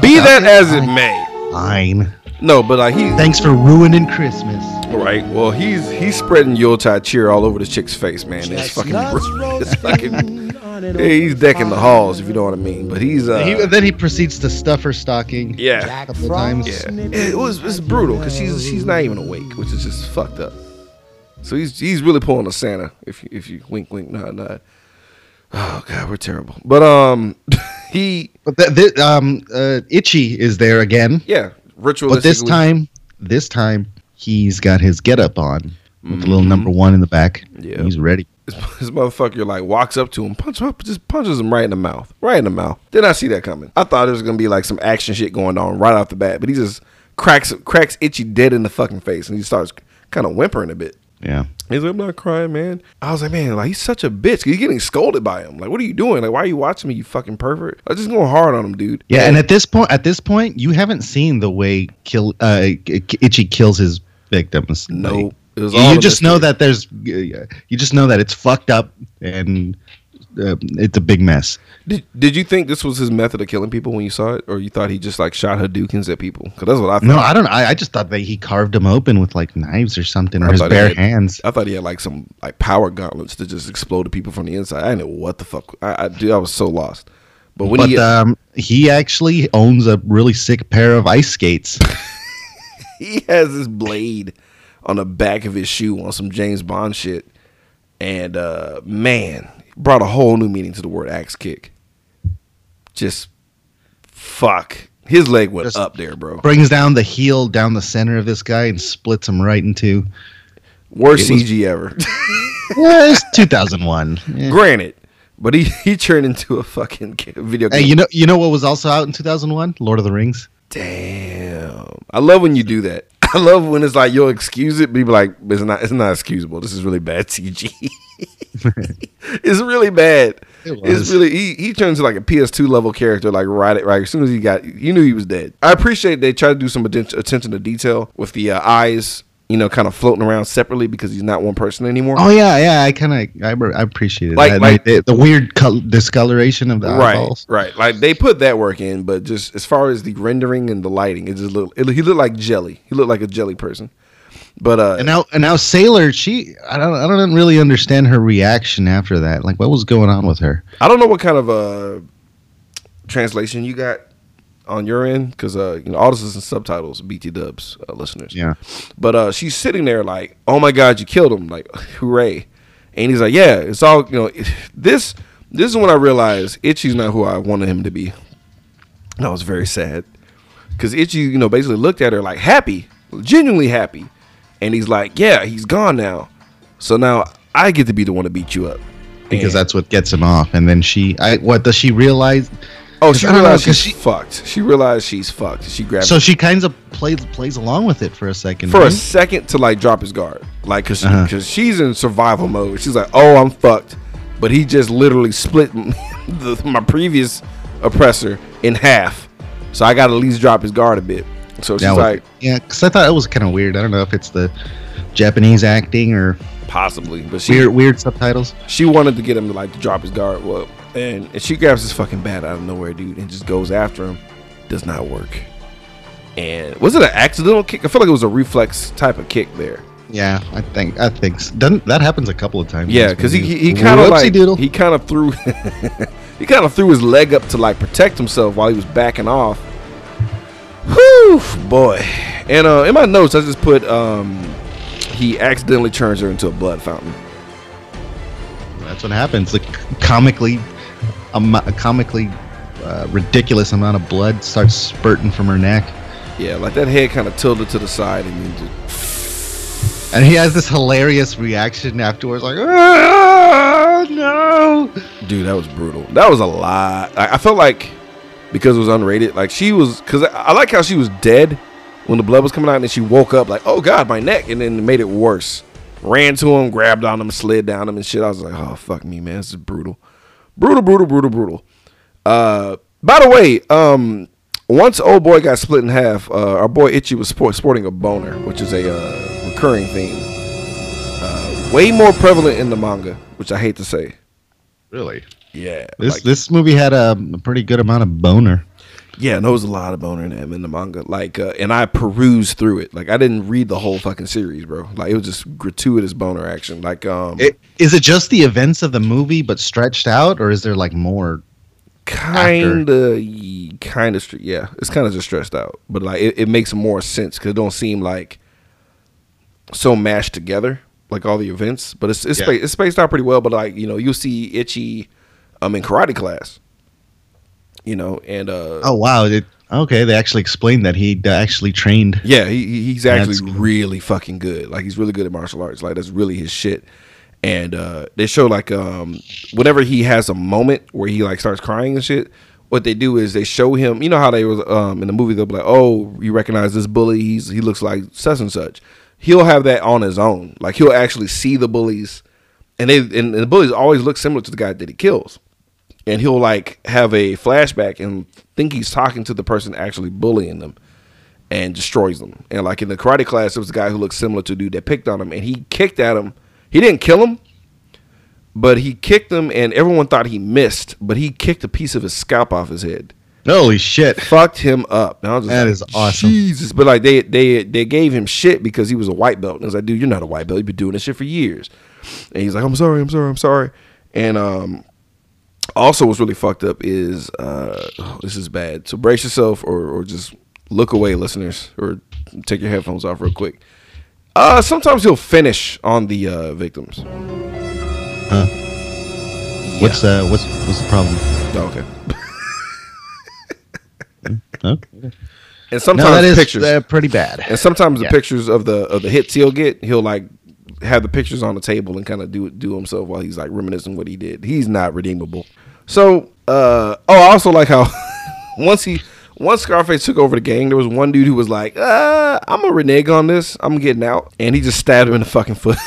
be that as it may. Fine. No, but like he Thanks for ruining Christmas. Right. Well, he's he's spreading Yuletide cheer all over this chick's face, man. It's fucking, it's fucking. Yeah, he's decking the halls, if you know what I mean. But he's uh, he, then he proceeds to stuff her stocking. yeah, A couple of times. yeah. It was it's brutal because she's she's not even awake, which is just fucked up. So he's he's really pulling a Santa. If you, if you wink wink nod nod. Oh god, we're terrible. But um, he But th- th- um, uh, Itchy is there again. yeah ritualistically. But this time, this time he's got his getup on with the little Mm-hmm. number one in the back. Yeah. he's ready. This, this motherfucker like walks up to him, punch him up, just punches him right in the mouth, right in the mouth. Did not see that coming. I thought there was gonna be like some action shit going on right off the bat, but he just cracks cracks Itchy dead in the fucking face, and he starts kind of whimpering a bit. Yeah. He's like, I'm not crying, man. I was like, man, like he's such a bitch. He's getting scolded by him. Like, what are you doing? Like, why are you watching me, you fucking pervert? I was just going hard on him, dude. Yeah, and at this point, at this point, you haven't seen the way kill uh, Itchy kills his victims. no, Like, you all a just know that there's, you just know that it's fucked up and uh, it's a big mess. Did, did you think this was his method of killing people when you saw it, or you thought he just like shot Hadoukens at people? Because that's what I thought. No, I don't. I, I just thought that he carved them open with like knives or something, or I his bare had- hands. I thought he had like some like power gauntlets to just explode the people from the inside. I didn't know what the fuck. I, I dude, I was so lost. But when But he um, he actually owns a really sick pair of ice skates. he has his blade on the back of his shoe on some James Bond shit, and uh man, brought a whole new meaning to the word axe kick. Just fuck. His leg went Just- up there, bro. brings down the heel down the center of this guy and splits him right in two. Worst was- CG ever. Yeah, it's 2001. Yeah. Granted, but he he turned into a fucking video game. Hey, you know, you know what was also out in 2001? Lord of the Rings. Damn. I love when you do that. I love when it's like you'll excuse it, but you like, it's not it's not excusable. This is really bad CG. it's really bad. It It's really he, he turns into like a PS2 level character, like right at, right as soon as he got you knew he was dead. I appreciate they tried to do some attention to detail with the uh, eyes, you know, kind of floating around separately because he's not one person anymore. Oh yeah, yeah. I kind of I, I appreciated Like- that. like- the, the weird col- discoloration of the right, eyeballs. right. Like they put that work in, but just as far as the rendering and the lighting, it just looked. It, he looked like jelly. He looked like a jelly person. But uh, And now, and now Sailor, she I don't I don't really understand her reaction after that. Like, what was going on with her? I don't know what kind of uh translation you got on your end because uh you know all this is in subtitles, BT Dubs uh, listeners. Yeah. But uh she's sitting there like, oh my god, you killed him, like hooray, and he's like, yeah, it's all you know. This this is when I realized Itchy's not who I wanted him to be. And I was very sad because Itchy, you know, basically looked at her like happy, genuinely happy, and he's like, yeah, he's gone now, so now I get to be the one to beat you up Because And- that's what gets him off. And then she, I what does she realize? Oh, she realized know, she's she- fucked. She realized she's fucked. She grabbed So she kind of plays plays along with it for a second. for a second to like drop his guard, like because Uh-huh. she's in survival mode. She's like, oh, I'm fucked, but he just literally split the, my previous oppressor in half. So I got to at least drop his guard a bit. So she's That like, yeah, because I thought it was kind of weird. I don't know if it's the Japanese acting or possibly, but she weird weird subtitles. she wanted to get him to like to drop his guard. Well, and, and she grabs his fucking bat out of nowhere, dude, and just goes after him. Does not work. And was it an accidental kick? I feel like it was a reflex type of kick there. Yeah, I think I think s- doesn't that happens a couple of times. Yeah, because he he, he kind of like doodle. he kind of threw he kind of threw his leg up to like protect himself while he was backing off. Whew, boy. And uh, in my notes, I just put um, he accidentally turns her into a blood fountain. That's what happens. The c- comically, um, a comically uh, ridiculous amount of blood starts spurting from her neck, Yeah, like that head kind of tilted to the side and then just and he has this hilarious reaction afterwards, like, "Ah, no!" Dude, that was brutal. That was a lot. I, I felt like because it was unrated, like she was because I, I like how she was dead when the blood was coming out, and then she woke up like, oh god, my neck, and then it made it worse. Ran to him, grabbed on him, slid down him, and shit. I was like, oh fuck me, man, this is brutal, brutal, brutal, brutal, brutal. Uh, by the way, um, once old boy got split in half, uh, our boy Itchy was sport, sporting a boner, which is a uh, recurring theme. Uh, way more prevalent in the manga, which I hate to say. Really, Yeah, this like- this movie had a, a pretty good amount of boner. Yeah, and there was a lot of boner in in the manga. Like, uh, and I perused through it. Like, I didn't read the whole fucking series, bro. Like, it was just gratuitous boner action. Like, um, It, is it just the events of the movie but stretched out, or is there like more? kind of, kind of, yeah, it's kind of just stressed out. But like, it, it makes more sense because it don't seem like so mashed together, like all the events. But it's it's, Yeah. it's spaced out pretty well. But like, you know, you'll see Itchy, um, in karate class. You know, and uh, Oh wow! It, okay, they actually explained that he actually trained. Yeah, he, he- he's That's actually cool. really fucking good. Like he's really good at martial arts. Like that's really his shit. And uh, they show like um, whenever he has a moment where he like starts crying and shit. What they do is they show him. You know how they was um, in the movie. They'll be like, "Oh, you recognize this bully? He's he looks like such and such." He'll have that on his own. Like he'll actually see the bullies, and they and, and the bullies always look similar to the guy that he kills and he'll like have a flashback and think he's talking to the person actually bullying them and destroys them. And like in the karate class, there was a guy who looked similar to a dude that picked on him and he kicked at him. He didn't kill him, but he kicked him and everyone thought he missed, but he kicked a piece of his scalp off his head. Holy shit! Fucked him up. And I was just That like, is awesome. Jesus. But like they they they gave him shit because he was a white belt. And I was like, dude, you're not a white belt. You've been doing this shit for years. And he's like, I'm sorry, I'm sorry, I'm sorry. And um also what's really fucked up is uh oh, this is bad. So brace yourself or or just look away, listeners, or take your headphones off real quick. Uh sometimes he'll finish on the uh victims. Huh? What's uh what's what's the problem? Oh, okay. Okay. And sometimes No, that is pictures. uh, pretty bad. And sometimes the pictures of the of the hits he'll get, he'll like have the pictures on the table and kind of do it do himself while he's like reminiscing what he did. He's not redeemable. So, uh, oh, I also like how once he once Scarface took over the gang, there was one dude who was like, uh, "I'm a renege on this. I'm getting out," and he just stabbed him in the fucking foot.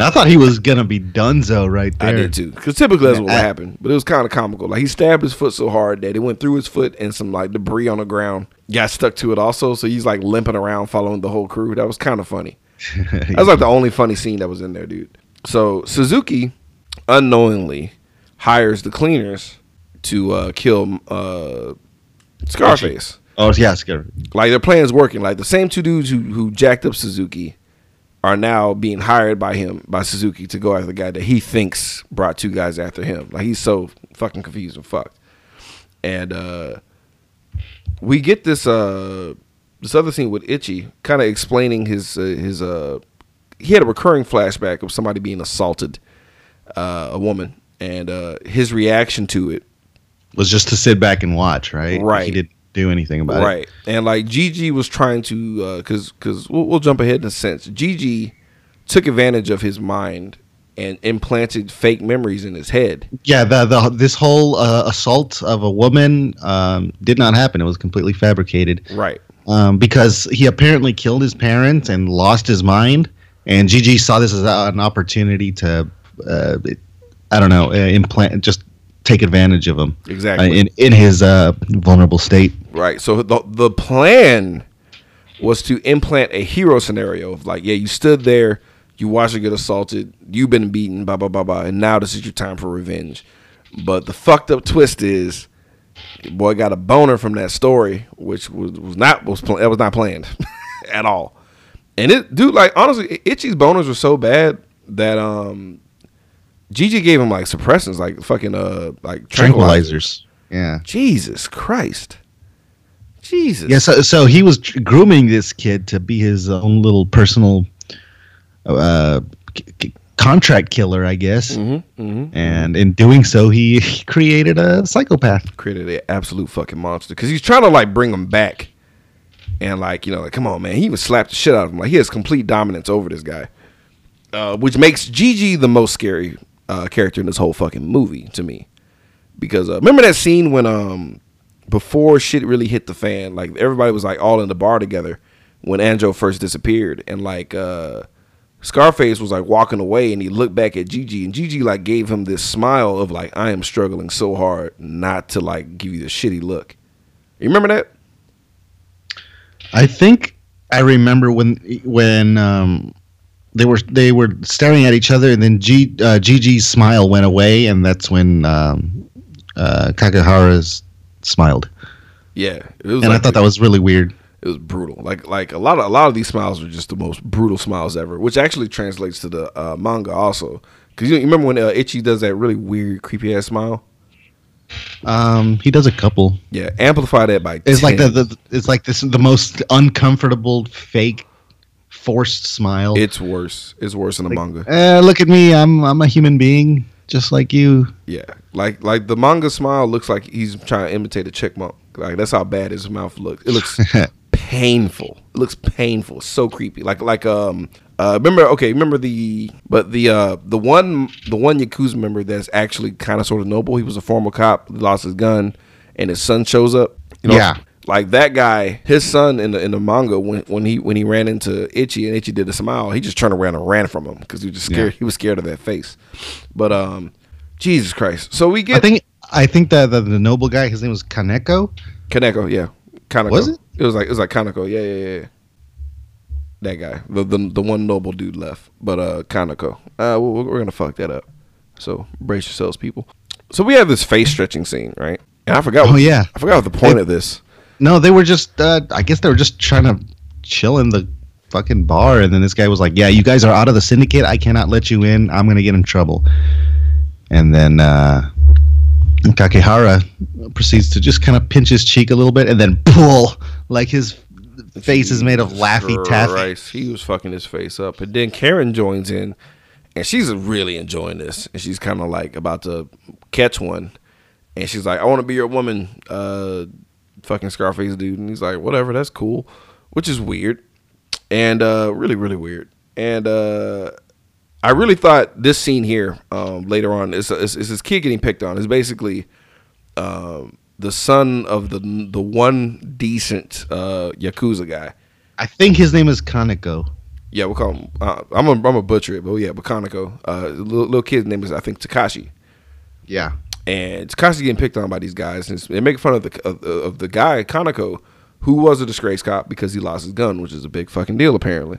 I thought he was gonna be Dunzo right there. I did too, because typically that's what would I- happen. But it was kind of comical. Like he stabbed his foot so hard that it went through his foot and some like debris on the ground got stuck to it also. So he's like limping around following the whole crew. That was kind of funny. That was like the only funny scene that was in there, dude. So Suzuki unknowingly hires the cleaners to uh, kill uh, Scarface. Oh yeah, Scarface. Like their plan's working. Like the same two dudes who who jacked up Suzuki are now being hired by him by Suzuki to go after the guy that he thinks brought two guys after him. Like he's so fucking confused and fucked. And uh we get this uh this other scene with Itchy kind of explaining his uh, his uh he had a recurring flashback of somebody being assaulted uh a woman and uh his reaction to it Was just to sit back and watch, right? Right. He didn't do anything about it. right and like gigi was trying to uh because because we'll, we'll jump ahead in a sense gigi took advantage of his mind and implanted fake memories in his head Yeah, the the this whole uh, assault of a woman um, did not happen. It was completely fabricated. right um, because he apparently killed his parents and lost his mind. And Gigi saw this as an opportunity to, uh, I don't know, uh, implant, just take advantage of him Exactly. uh, in in his uh, vulnerable state. right so the the plan was to implant a hero scenario of like yeah you stood there you watched her get assaulted you've been beaten blah blah blah blah and now this is your time for revenge but the fucked up twist is boy got a boner from that story which was, was not was pl- that was not planned at all And it, dude, like honestly, Itchy's boners were so bad that um, Gigi gave him like suppressants, like fucking uh, like tranquilizers. Tranquilizers. Yeah. Jesus Christ. Jesus. Yeah. So, so he was grooming this kid to be his own little personal uh, contract killer, I guess. Mm-hmm, mm-hmm. And in doing so, he created a psychopath. created an absolute fucking monster because he's trying to like bring him back and like you know like come on man he even slapped the shit out of him like he has complete dominance over this guy uh, which makes Gigi the most scary uh, character in this whole fucking movie to me because uh, remember that scene when um before shit really hit the fan like everybody was like all in the bar together when Anjo first disappeared and like uh Scarface was like walking away and he looked back at Gigi and Gigi like gave him this smile of like I am struggling so hard not to like give you the shitty look. You remember that? I think I remember when when um, they were they were staring at each other, and then G, uh, Gigi's smile went away, and that's when um, uh, Kakahara's smiled, Yeah. It was and I like- thought that was really weird. It was brutal. Like like a lot of a lot of these smiles are just the most brutal smiles ever, which actually translates to the uh, manga also. Cause you, you remember when uh, Ichi does that really weird creepy ass smile? Um, he does a couple. Yeah, amplify that by. It's like the, the it's like this the most uncomfortable fake forced smile. It's worse. It's worse in the manga. uh, look at me, I'm I'm a human being just like you. Yeah, like like the manga smile looks like he's trying to imitate a chipmunk. Like that's how bad his mouth looks. It looks painful. It looks painful. So creepy. Like like um uh remember okay remember the but the uh the one the one yakuza member that's actually kind of sort of noble. He was a former cop. Lost his gun, and his son shows up. You know, Yeah. Like that guy, his son in the in the manga when when he when he ran into Itchy and Itchy did a smile, he just turned around and ran from him because he was just scared. Yeah. He was scared of that face. But um, Jesus Christ! So we get I think I think that the, the noble guy, his name was Kaneko. Kaneko, yeah, Kaneko. Was it? It was like it was like Kaneko, yeah, yeah, yeah. That guy, the the, the one noble dude left, but uh, Kaneko. Uh, we're, we're gonna fuck that up. So brace yourselves, people. So we have this face stretching scene, right? And I forgot. Oh, what, yeah. I forgot what the point It- of this. No, they were just. Uh, I guess they were just trying to chill in the fucking bar, and then this guy was like, "Yeah, you guys are out of the syndicate. I cannot let you in. I'm gonna get in trouble." And then uh, Kakehara proceeds to just kind of pinch his cheek a little bit, and then pull like his face is made of laffy taffy. He was fucking his face up, and then Karen joins in, and she's really enjoying this, and she's kind of like about to catch one, and she's like, "I want to be your woman." Uh, fucking Scarface dude, and he's like, "Whatever, that's cool," which is weird, and uh, really, really weird, and uh. I really thought this scene here um, later on is, is, is his kid getting picked on. Is basically um, the son of the the one decent uh, yakuza guy. I think his name is Kaneko. Yeah, we'll call him. Uh, I'm a I'm a butcher it, but yeah, but Kaneko. Uh, little, little kid's name is I think Takashi, Yeah. and Takashi getting picked on by these guys, and they're making fun of the of, of the guy Kaneko, who was a disgrace cop because he lost his gun, which is a big fucking deal apparently.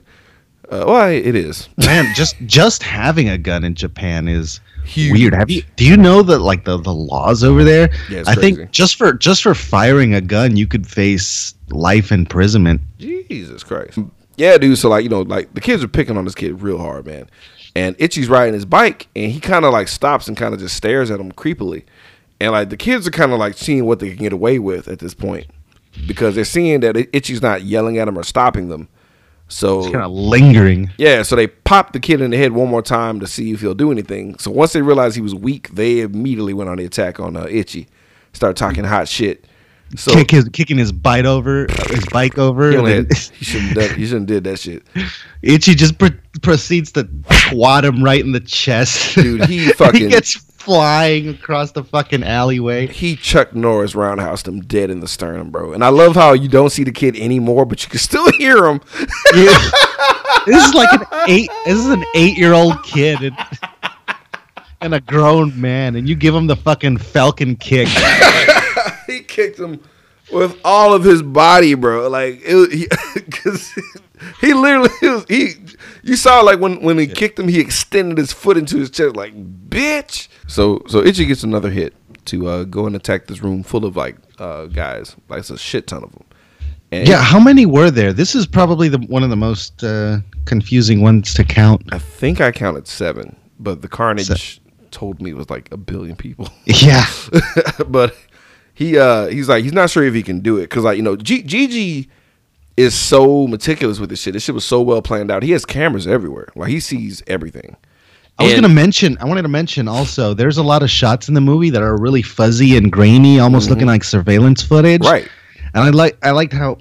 Uh, well, it is. Man, just just having a gun in Japan is Huge. weird. Have you do you know that like the, the laws over there? Yeah, I crazy. think just for just for firing a gun you could face life imprisonment. Jesus Christ. Yeah, dude. So like, you know, like the kids are picking on this kid real hard, man. And Itchy's riding his bike, and he kind of like stops and kind of just stares at him creepily. And like the kids are kind of like seeing what they can get away with at this point because they're seeing that Itchy's not yelling at them or stopping them. So Kind of lingering. yeah, so they popped the kid in the head one more time to see if he'll do anything. So once they realized he was weak, they immediately went on the attack on uh, Itchy, started talking hot shit. So Kick his, kicking his bite over his bike over. he, and only then had, he shouldn't done, he shouldn't did that shit. Itchy just pr- proceeds to swat him right in the chest. Dude, he fucking- he gets flying across the fucking alleyway. he Chuck Norris roundhoused him dead in the sternum, bro. And I love how you don't see the kid anymore, but you can still hear him. this is like an eight. This is an eight-year-old kid and, and a grown man, and you give him the fucking falcon kick. he kicked him with all of his body, bro. Like it was, he, he literally he. You saw like when when he kicked him, he extended his foot into his chest, like bitch. So so Itchy gets another hit to uh, go and attack this room full of like uh, guys, like it's a shit ton of them. And Yeah, how many were there? This is probably the one of the most uh, confusing ones to count. I think I counted seven, but the Carnage told me it was like a billion people. Yeah, but he uh he's like he's not sure if he can do it because like you know G- Gigi is so meticulous with this shit. This shit was so well planned out. He has cameras everywhere. Like he sees everything. I was And- gonna mention. I wanted to mention also. There's a lot of shots in the movie that are really fuzzy and grainy, almost looking like surveillance footage. Mm-hmm. right. And I like I liked how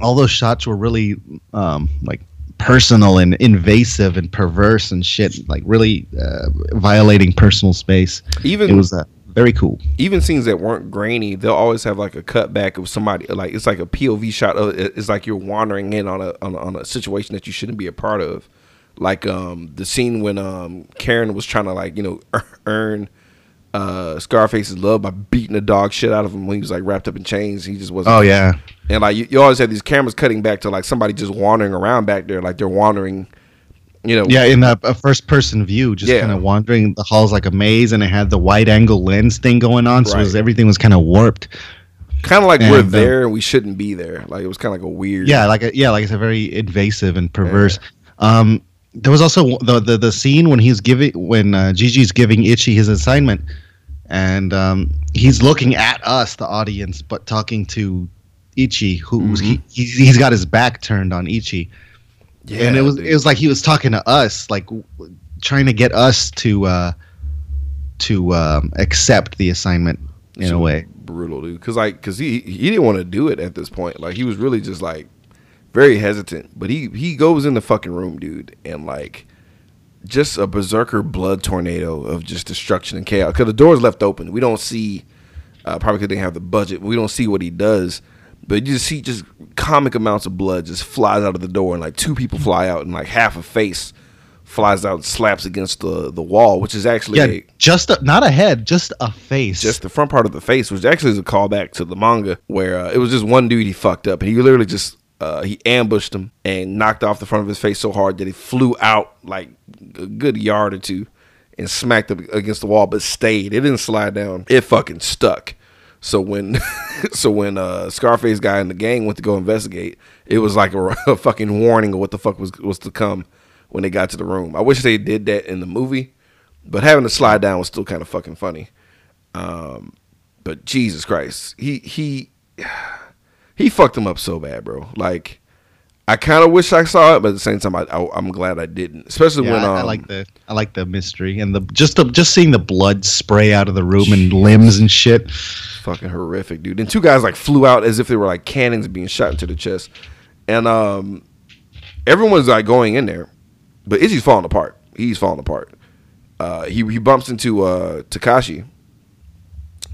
all those shots were really um, like personal and invasive and perverse and shit, like really uh, violating personal space. Even It was uh, very cool. even scenes that weren't grainy, they'll always have like a cutback of somebody. Like it's like a POV shot. Of, it's like you're wandering in on a, on a on a situation that you shouldn't be a part of. Like um the scene when um Karen was trying to like you know earn uh Scarface's love by beating the dog shit out of him when he was like wrapped up in chains. He just wasn't. Oh yeah, And like you, you always have these cameras cutting back to like somebody just wandering around back there, like they're wandering. You know. yeah. In a, a first-person view, just Yeah. kind of wandering the halls like a maze, and it had the wide-angle lens thing going on, so it was, everything was kind of warped. Kind of like we're And, uh, there and we shouldn't be there. Like it was kind of like a weird. Yeah, like a, yeah, like it's a very invasive and perverse. Um, there was also the, the the scene when he's giving when uh, Gigi's giving Itchy his assignment, and um, he's looking at us, the audience, but talking to Ichi, who's he, he's, he's got his back turned on Ichi, Yeah, and it was dude. it was like he was talking to us, like w- trying to get us to uh, to um, accept the assignment in So a way. brutal, dude. Because like, because he he didn't want to do it at this point. Like he was really just like very hesitant. But he he goes in the fucking room, dude, and like just a berserker blood tornado of just destruction and chaos. Because the door's left open. We don't see. Uh, probably because they didn't have the budget. We don't see what he does. But you just see just comic amounts of blood just flies out of the door, and like two people fly out, and like half a face flies out and slaps against the the wall, which is actually Yeah, a, just a, not a head, just a face. just the front part of the face, which actually is a callback to the manga, where uh, it was just one dude he fucked up, and he literally just uh, he ambushed him and knocked off the front of his face so hard that he flew out like a good yard or two and smacked up against the wall, but stayed. It didn't slide down. It fucking stuck. So when, so when uh, Scarface guy and the gang went to go investigate, it was like a, a fucking warning of what the fuck was was to come when they got to the room. I wish they did that in the movie, but having to slide down was still kind of fucking funny. Um, but Jesus Christ, he he he fucked him up so bad, bro. Like I kind of wish I saw it, but at the same time, I, I I'm glad I didn't. Especially Yeah, when um, I, I like the I like the mystery and the just the just seeing the blood spray out of the room and limbs and shit. Fucking horrific, dude. And two guys like flew out as if they were like cannons being shot into the chest, and um, everyone's like going in there, but Izzy's falling apart. He's falling apart. Uh, he he bumps into uh Takashi,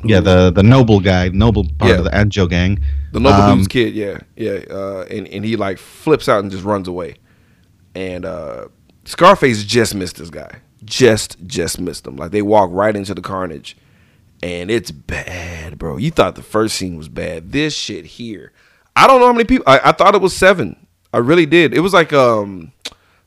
Yeah, the the noble guy, noble part Yeah. of the Anjo gang. The noble Um, dude's kid, yeah, yeah, uh, and and he like flips out and just runs away, and uh, Scarface just missed this guy, just just missed him. Like they walk right into the carnage, and it's bad, bro. You thought the first scene was bad. This shit here, I don't know how many people. I, I thought it was seven. I really did. It was like um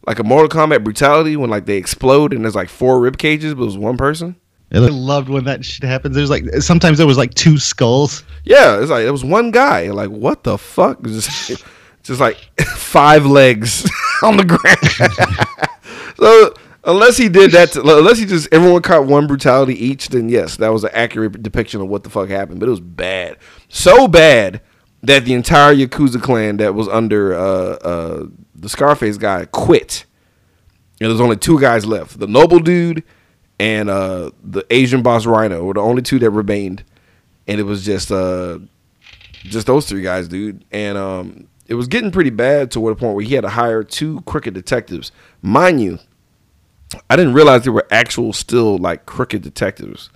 like a Mortal Kombat brutality when like they explode and there's like four rib cages, but it was one person. I loved when that shit happens. There's like sometimes there was like two skulls. Yeah, it's like it was one guy. Like what the fuck? Just, just like five legs on the ground. so unless he did that, to, unless he just everyone caught one brutality each, then yes, that was an accurate depiction of what the fuck happened. But it was bad, so bad that the entire Yakuza clan that was under uh, uh, the Scarface guy quit. And there's only two guys left: the noble dude and uh, the Asian boss Rhino were the only two that remained. And it was just uh, just those three guys, dude. And um, it was getting pretty bad to the point where he had to hire two crooked detectives. Mind you, I didn't realize they were actual still like crooked detectives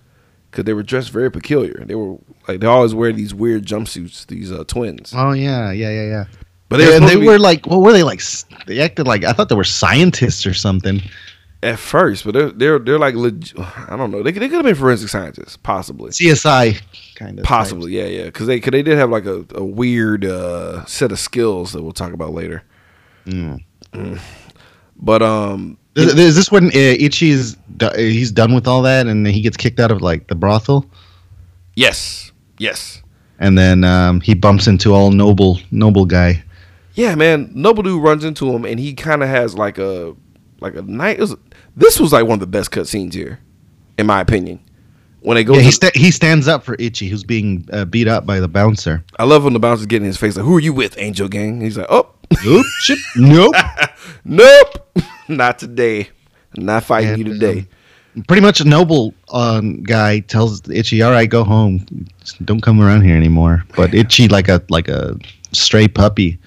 because they were dressed very peculiar. They were like they always wear these weird jumpsuits. These uh, twins, Oh yeah, yeah, yeah, yeah. but they, were, they be- were like, what were they like? They acted like I thought they were scientists or something. at first, but they're they're they're like leg- I don't know. They could, they could have been forensic scientists, possibly. CSI kind of. Possibly, yeah, yeah, because they cause they did have like a, a weird uh, set of skills that we'll talk about later. Mm. But um, Is, is this when uh, Ichi's he's done with all that and he gets kicked out of like the brothel? yes, yes, and then um, he bumps into all noble noble guy. Yeah, man. Noble dude runs into him, and he kind of has like a like a night. This was like one of the best cutscenes here, in my opinion. When they go, Yeah, he sta he stands up for Itchy, who's being uh, beat up by the bouncer. I love when the bouncer's getting in his face like, "Who are you with, Anjo Gang?" He's like, "Oh, shit, nope. nope, not today, not fighting And, you today." Pretty much a noble um, guy tells Itchy, "All right, go home. Don't come around here anymore." But Itchy, like a like a stray puppy,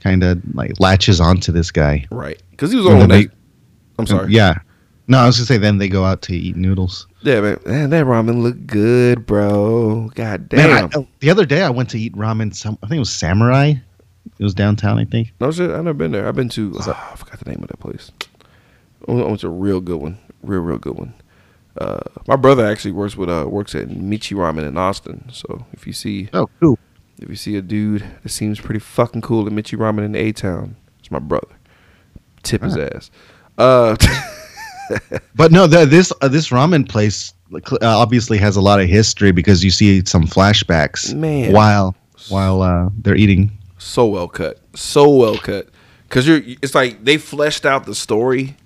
kind of like latches onto this guy. Right, because he was on they- I'm sorry. Yeah. No, I was gonna say then they go out to eat noodles. Yeah, man. man that ramen looked good, bro. God damn. Man, I, oh, the other day I went to eat ramen. Some I think it was Samurai. It was downtown, I think. no shit. I've never been there. I've been to. ah, I forgot the name of that place. I went to a real good one. Real, real good one. Uh, my brother actually works with uh works at Michi Ramen in Austin. So if you see Oh, cool. if you see a dude that seems pretty fucking cool at Michi Ramen in A Town, it's my brother. Tip his ass. Uh, But no, the, this uh, this ramen place like, cl- uh, obviously has a lot of history because you see some flashbacks Man. while while uh, they're eating. So well cut, so well cut. Cause you're, it's like they fleshed out the story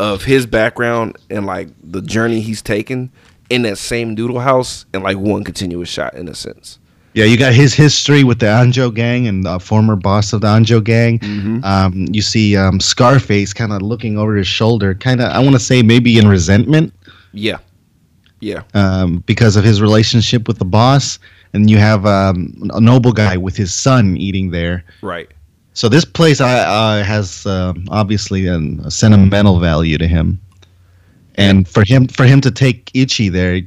of his background and like the journey he's taken in that same doodle house in like one continuous shot in a sense. Yeah, you got his history with the Anjo gang and the former boss of the Anjo gang. Mm-hmm. Um, you see um, Scarface kind of looking over his shoulder, kind of I want to say maybe in resentment Yeah, yeah, um, because of his relationship with the boss. And you have um, a noble guy with his son eating there. right. So this place I, uh, has um obviously an, a sentimental value to him, and for him for him to take Ichi there,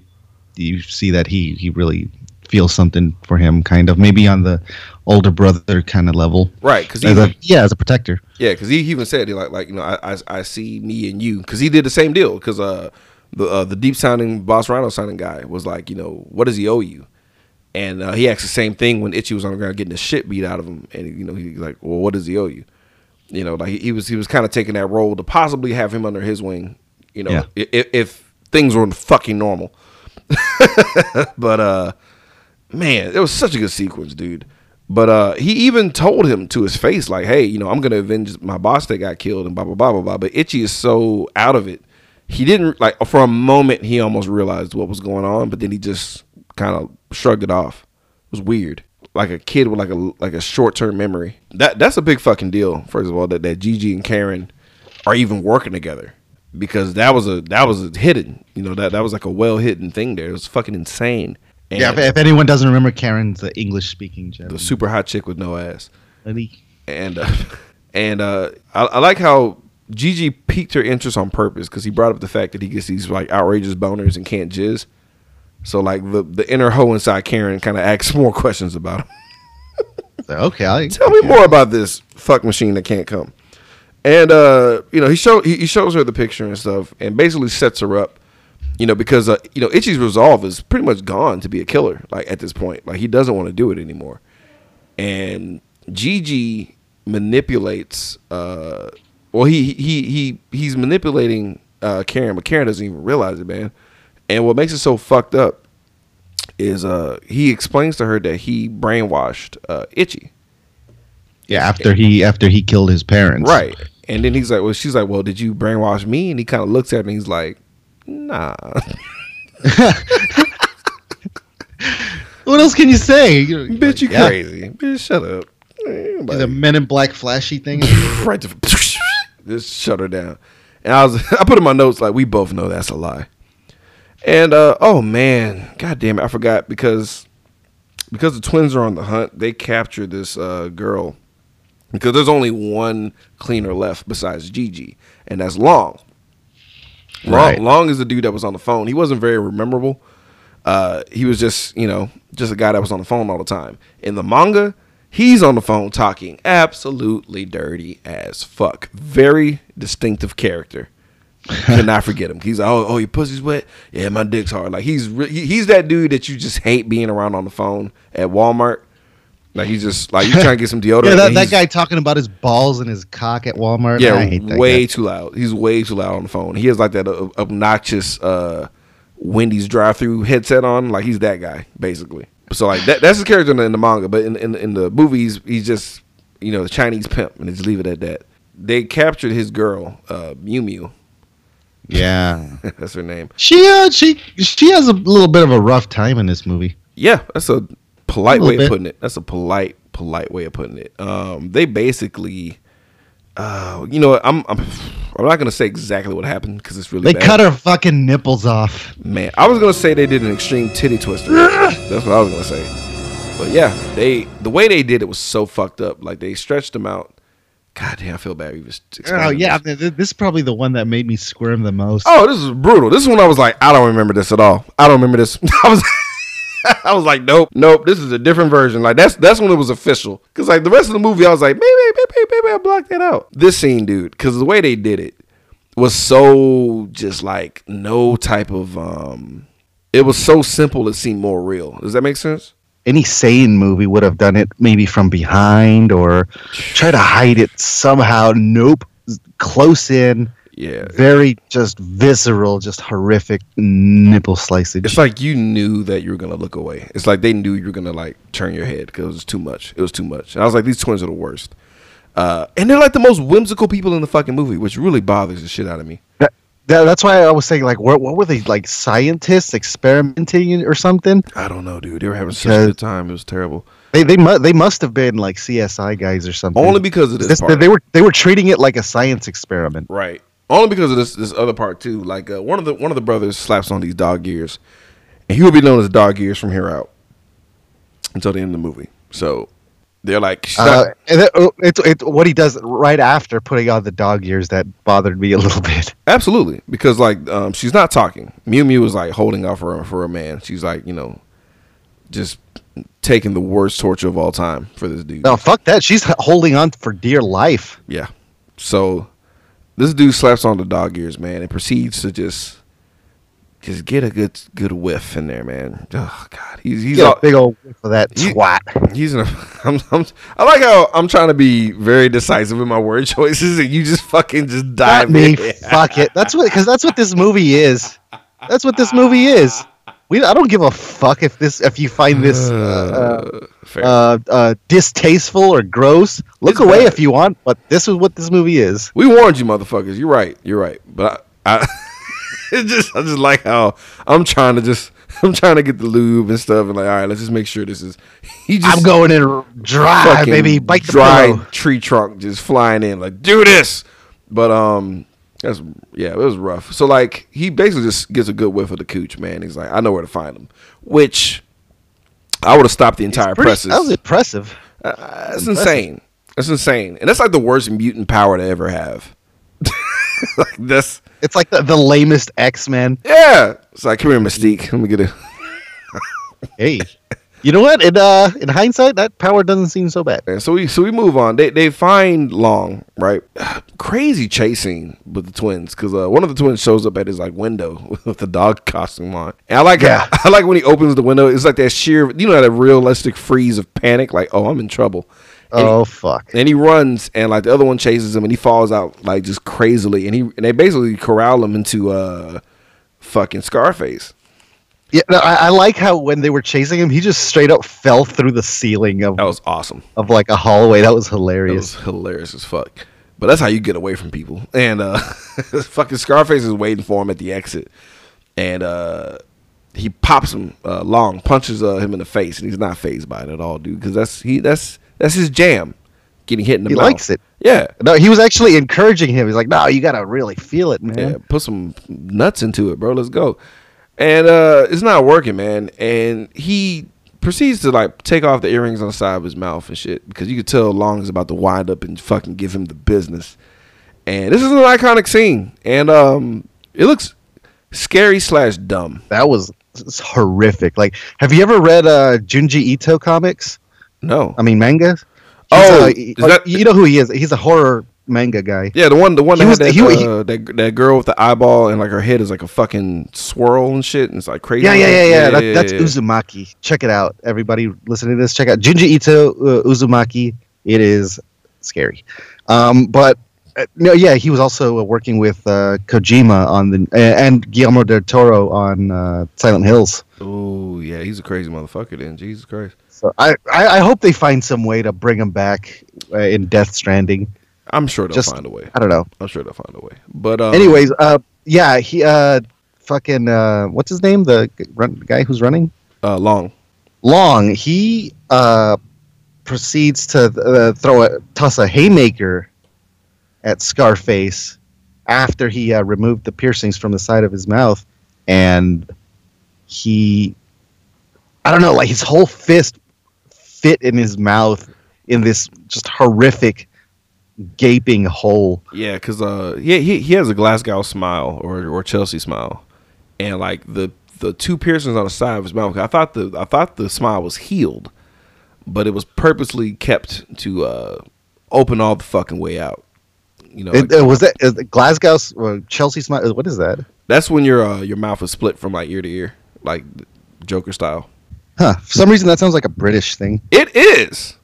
you see that he he really feels something for him, kind of maybe on the older brother kind of level. Right, because yeah, as a protector. Yeah, because he even said he like like you know I I, I see me and you because he did the same deal because uh the uh, the deep sounding boss Rhino sounding guy was like you know what does he owe you, and uh, he asked the same thing when Itchy was on the ground getting the shit beat out of him, and you know he's like well what does he owe you, you know like he, he was he was kind of taking that role to possibly have him under his wing, you know Yeah. if, if things were fucking normal, but uh man, it was such a good sequence, dude. But uh, he even told him to his face, like, "Hey, you know, I'm gonna avenge my boss that got killed," and blah blah blah blah blah. But Itchy is so out of it, he didn't like. For a moment, he almost realized what was going on, but then he just kind of shrugged it off. It was weird, like a kid with like a like a short term memory. That that's a big fucking deal. First of all, that that Gigi and Karen are even working together because that was a that was a hidden. You know that that was like a well hidden thing there. It was fucking insane. And Yeah, if, if anyone doesn't remember, Karen's the English speaking the super hot chick with no ass. lady. and uh, and uh, I, I like how Gigi piqued her interest on purpose because he brought up the fact that he gets these like outrageous boners and can't jizz. So like the the inner hoe inside Karen kind of asks more questions about him. Okay, I, Tell me more about this fuck machine that can't come. And uh, you know, he show he, he shows her the picture and stuff, and basically sets her up. You know, because uh, you know, Itchy's resolve is pretty much gone to be a killer. Like at this point, like he doesn't want to do it anymore. And Gigi manipulates. Uh, well, he he he he's manipulating uh, Karen, but Karen doesn't even realize it, man. And what makes it so fucked up is uh, he explains to her that he brainwashed uh, Itchy. yeah. After he after he killed his parents, Right. And then he's like, well, she's like, well, did you brainwash me? And he kind of looks at me. and he's like, nah. What else can you say? You- Bitch, you yeah, crazy. Bitch, shut up. Eh, The Men in Black flashy thing. right to, just shut her down. And I was, I put in my notes like, we both know that's a lie. And uh, oh man, god damn it, I forgot because because the twins are on the hunt. They capture this uh, girl because there's only one cleaner left besides Gigi, and that's Long. Long, Right. Long is the dude that was on the phone. He wasn't very memorable. Uh, he was just, you know, just a guy that was on the phone all the time. In the manga, he's on the phone talking absolutely dirty as fuck. Very distinctive character. Cannot forget him. He's like, oh, oh, your pussy's wet. Yeah, my dick's hard. Like he's re- he's that dude that you just hate being around on the phone at Walmart. Like he's just like you trying to get some deodorant. yeah, that, that guy talking about his balls and his cock at Walmart. yeah, I hate that way guy. too loud. He's way too loud on the phone. He has like that uh, obnoxious uh, Wendy's drive-through headset on. Like he's that guy basically. So like that, that's his character in the, in the manga, but in, in in the movies, he's just you know the Chinese pimp, and just leave it at that. They captured his girl, uh, Mew Mew. Yeah. that's her name. She uh she she has a little bit of a rough time in this movie. Yeah, that's a polite A way of putting it. That's a polite, polite way of putting it. Um, they basically, uh, you know, I'm, I'm, I'm not gonna say exactly what happened because it's really They bad. cut her fucking nipples off. Man, I was gonna say they did an extreme titty twister. That's what I was gonna say. But yeah, they the way they did it was so fucked up. Like they stretched them out. God damn, I feel bad. We Oh yeah, this. This is probably the one that made me squirm the most. Oh, this is brutal. This is when I was like, I don't remember this at all. I don't remember this. I was. I was like, nope, nope. This is a different version. Like that's that's when it was official. Cause like the rest of the movie, I was like, maybe, maybe, maybe I blocked that out. This scene, dude, because the way they did it was so just like no type of um. It was so simple. It seemed more real. Does that make sense? Any sane movie would have done it maybe from behind or try to hide it somehow. Nope, close in, Yeah. very just visceral, just horrific nipple slicing. It's like you knew that you were gonna look away. It's like they knew you were gonna like turn your head because it was too much. It was too much. And I was like, these twins are the worst. Uh, and they're like the most whimsical people in the fucking movie, which really bothers the shit out of me. That- that's why I was saying, like, what, what were they like scientists experimenting or something? I don't know, dude. They were having such a Because- good time. It was terrible. They they mu- they must have been like CSI guys or something. Only because of this, This- part. they were they were treating it like a science experiment. right. Only because of this this other part too. Like uh, one of the one of the brothers slaps on these dog ears, and he will be known as dog ears from here out until the end of the movie. So they're like, Uh, and it, oh, it's it's what he does right after putting on the dog ears that bothered me a little bit. Absolutely, because like um, she's not talking. Mew Mew is like holding out for for a man. She's like you know, just taking the worst torture of all time for this dude. No, fuck that. She's holding on for dear life. Yeah. So this dude slaps on the dog ears, man, and proceeds to just just get a good good whiff in there, man. Oh God, he's he's a big old whiff of that You- twat. he's in a. I'm, I'm, I like how I'm trying to be very decisive in my word choices, and you just fucking just dive Not me. in. Fuck it. That's what because that's what this movie is. That's what this movie is. We I don't give a fuck if this if you find this uh, Uh, uh, uh, distasteful or gross. Look It's away bad. if you want, but this is what this movie is. We warned you, motherfuckers. You're right. You're right. But I, I just, I just like how I'm trying to just, I'm trying to get the lube and stuff, and like, all right, let's just make sure this is. He just I'm going in dry, baby. Bite the dry pillow. tree trunk just flying in, like, do this. But um, that's yeah, it was rough. So like, he basically just gets a good whiff of the cooch, man. He's like, I know where to find him, which I would have stopped the entire Pretty- presses. that was impressive. Uh, that's insane. That's insane, and that's like the worst mutant power to ever have. like that's It's like the, the lamest X Men. yeah. It's like come here, Mystique. Let me get it. Hey, you know what? In uh, in hindsight, that power doesn't seem so bad. And so we so we move on. They they find Long right. Crazy chasing with the twins because uh, one of the twins shows up at his like window with the dog costume on. And I like Yeah. I like when he opens the window. It's like that sheer you know that realistic freeze of panic. Like oh I'm in trouble. Oh fuck! And he runs, and like the other one chases him, and he falls out like just crazily, and he and they basically corral him into uh fucking Scarface. Yeah, no, I, I like how when they were chasing him, he just straight up fell through the ceiling of That was awesome. of like a hallway. That was That hilarious. was hilarious as fuck. But that's how you get away from people. And uh fucking Scarface is waiting for him at the exit, and uh he pops him uh, long, punches uh, him in the face, and he's not phased by it at all, dude. Because that's he that's that's his jam, getting hit in the mouth. He mouth. likes it. Yeah. No, he was actually encouraging him. He's like, "No, you gotta really feel it, man." Yeah, put some nuts into it, bro. Let's go. And uh it's not working, man. And he proceeds to like take off the earrings on the side of his mouth and shit because you could tell Long is about to wind up and fucking give him the business. And this is an iconic scene, and um, it looks scary slash dumb. That was horrific. Like, have you ever read uh Junji Ito comics? No, I mean, manga. He's, Oh, uh, is that- you know who he is? He's a horror manga guy. yeah, the one, the one He that was- had that, he- he- uh, that that girl with the eyeball and like her head is like a fucking swirl and shit, and it's like crazy. Yeah, yeah, yeah, yeah. that, that's yeah. Uzumaki. Check it out, everybody listening to this. Check out Junji Ito uh, Uzumaki. It is scary, um, but uh, no, yeah, he was also uh, working with uh, Kojima on the uh, and Guillermo del Toro on uh, Silent Hills. Oh yeah, he's a crazy motherfucker. Then Jesus Christ. So I, I, I hope they find some way to bring him back uh, in Death Stranding. I'm sure they'll Just- find a way. I don't know. I'm sure they'll find a way. But um, Anyways, uh, yeah, he uh, fucking uh, what's his name? The run, guy who's running uh, long. Long. He uh proceeds to uh, throw a toss a haymaker at Scarface after he uh, removed the piercings from the side of his mouth, and he, I don't know, like his whole fist fit in his mouth in this just horrific gaping hole. Yeah, cause uh, yeah, he he has a Glasgow smile or or Chelsea smile, and like the the two piercings on the side of his mouth. I thought the I thought the smile was healed, but it was purposely kept to uh open all the fucking way out. You know, It, like- uh, was that uh, Glasgow uh, Chelsea smile? What is that? that's when your uh, your mouth is split from like ear to ear, like Joker style. Huh? For some reason, that sounds like a British thing. It is.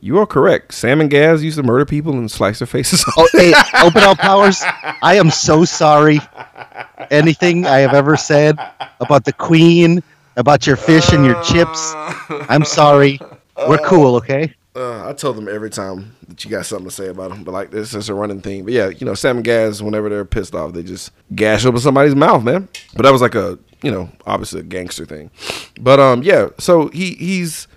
You are correct. Sam and Gaz used to murder people and slice their faces off. Oh, hey, open all powers. I am so sorry. Anything I have ever said about the Queen, about your fish and your chips, I'm sorry. We're cool, okay? Uh, I tell them every time that you got something to say about them, but like this is a running thing. But yeah, you know, Sam and Gaz, whenever they're pissed off, they just gash open somebody's mouth, man. But that was like a, you know, obviously a gangster thing. But um, yeah. So he he's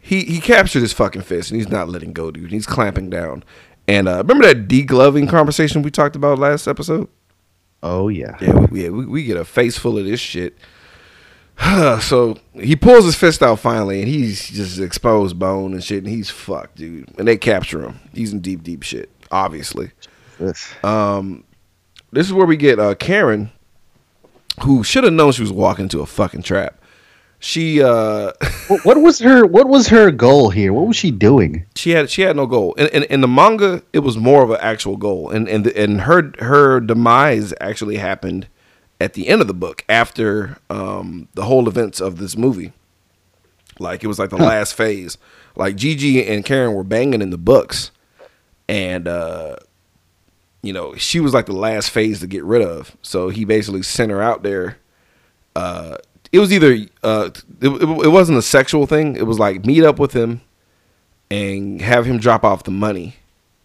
he he captured his fucking fist and he's not letting go, dude. He's clamping down. And uh, remember that degloving conversation we talked about last episode? Oh yeah. Yeah, we, yeah, we, we get a face full of this shit. so he pulls his fist out finally, and he's just exposed bone and shit, and he's fucked, dude. And they capture him. He's in deep, deep shit, obviously. Yes. Um, this is where we get uh, Karen, who should have known she was walking into a fucking trap. She uh, What, what was her What was her goal here? What was she doing? she had she had no goal. In, in, in the manga, it was more of an actual goal, and and the, and her her demise actually happened at the end of the book after um, the whole events of this movie. Like it was like the last phase. Like Gigi and Karen were banging in the books, and uh, you know she was like the last phase to get rid of. So he basically sent her out there. Uh, it was either uh, it, it, it wasn't a sexual thing. It was like meet up with him and have him drop off the money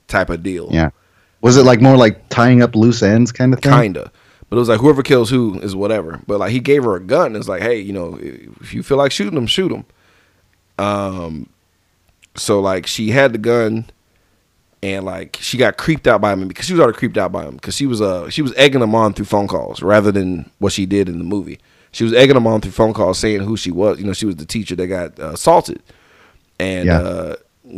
type of deal. Yeah. Was it like more like tying up loose ends kind of thing? Kinda. But it was like whoever kills who is whatever. But like he gave her a gun. It's like, hey, you know, if you feel like shooting them, shoot them. Um, so like she had the gun, and like she got creeped out by him because she was already creeped out by him because she was uh she was egging him on through phone calls rather than what she did in the movie. She was egging him on through phone calls saying who she was. You know, she was the teacher that got uh, assaulted, and Yeah. uh,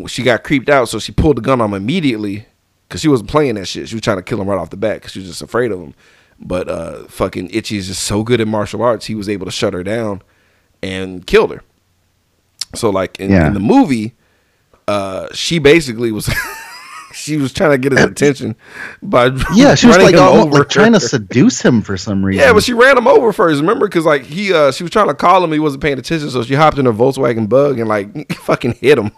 she got creeped out. So she pulled the gun on him immediately because she wasn't playing that shit. She was trying to kill him right off the bat because she was just afraid of him. But uh, fucking Itchy is just so good at martial arts. He was able to shut her down and killed her. So like in, Yeah. in the movie, uh, she basically was she was trying to get his attention by Yeah, she was like, over. like trying to seduce him for some reason. Yeah, but she ran him over first. Remember, because like he, uh, she was trying to call him, he wasn't paying attention, so she hopped in her Volkswagen Bug and like fucking hit him.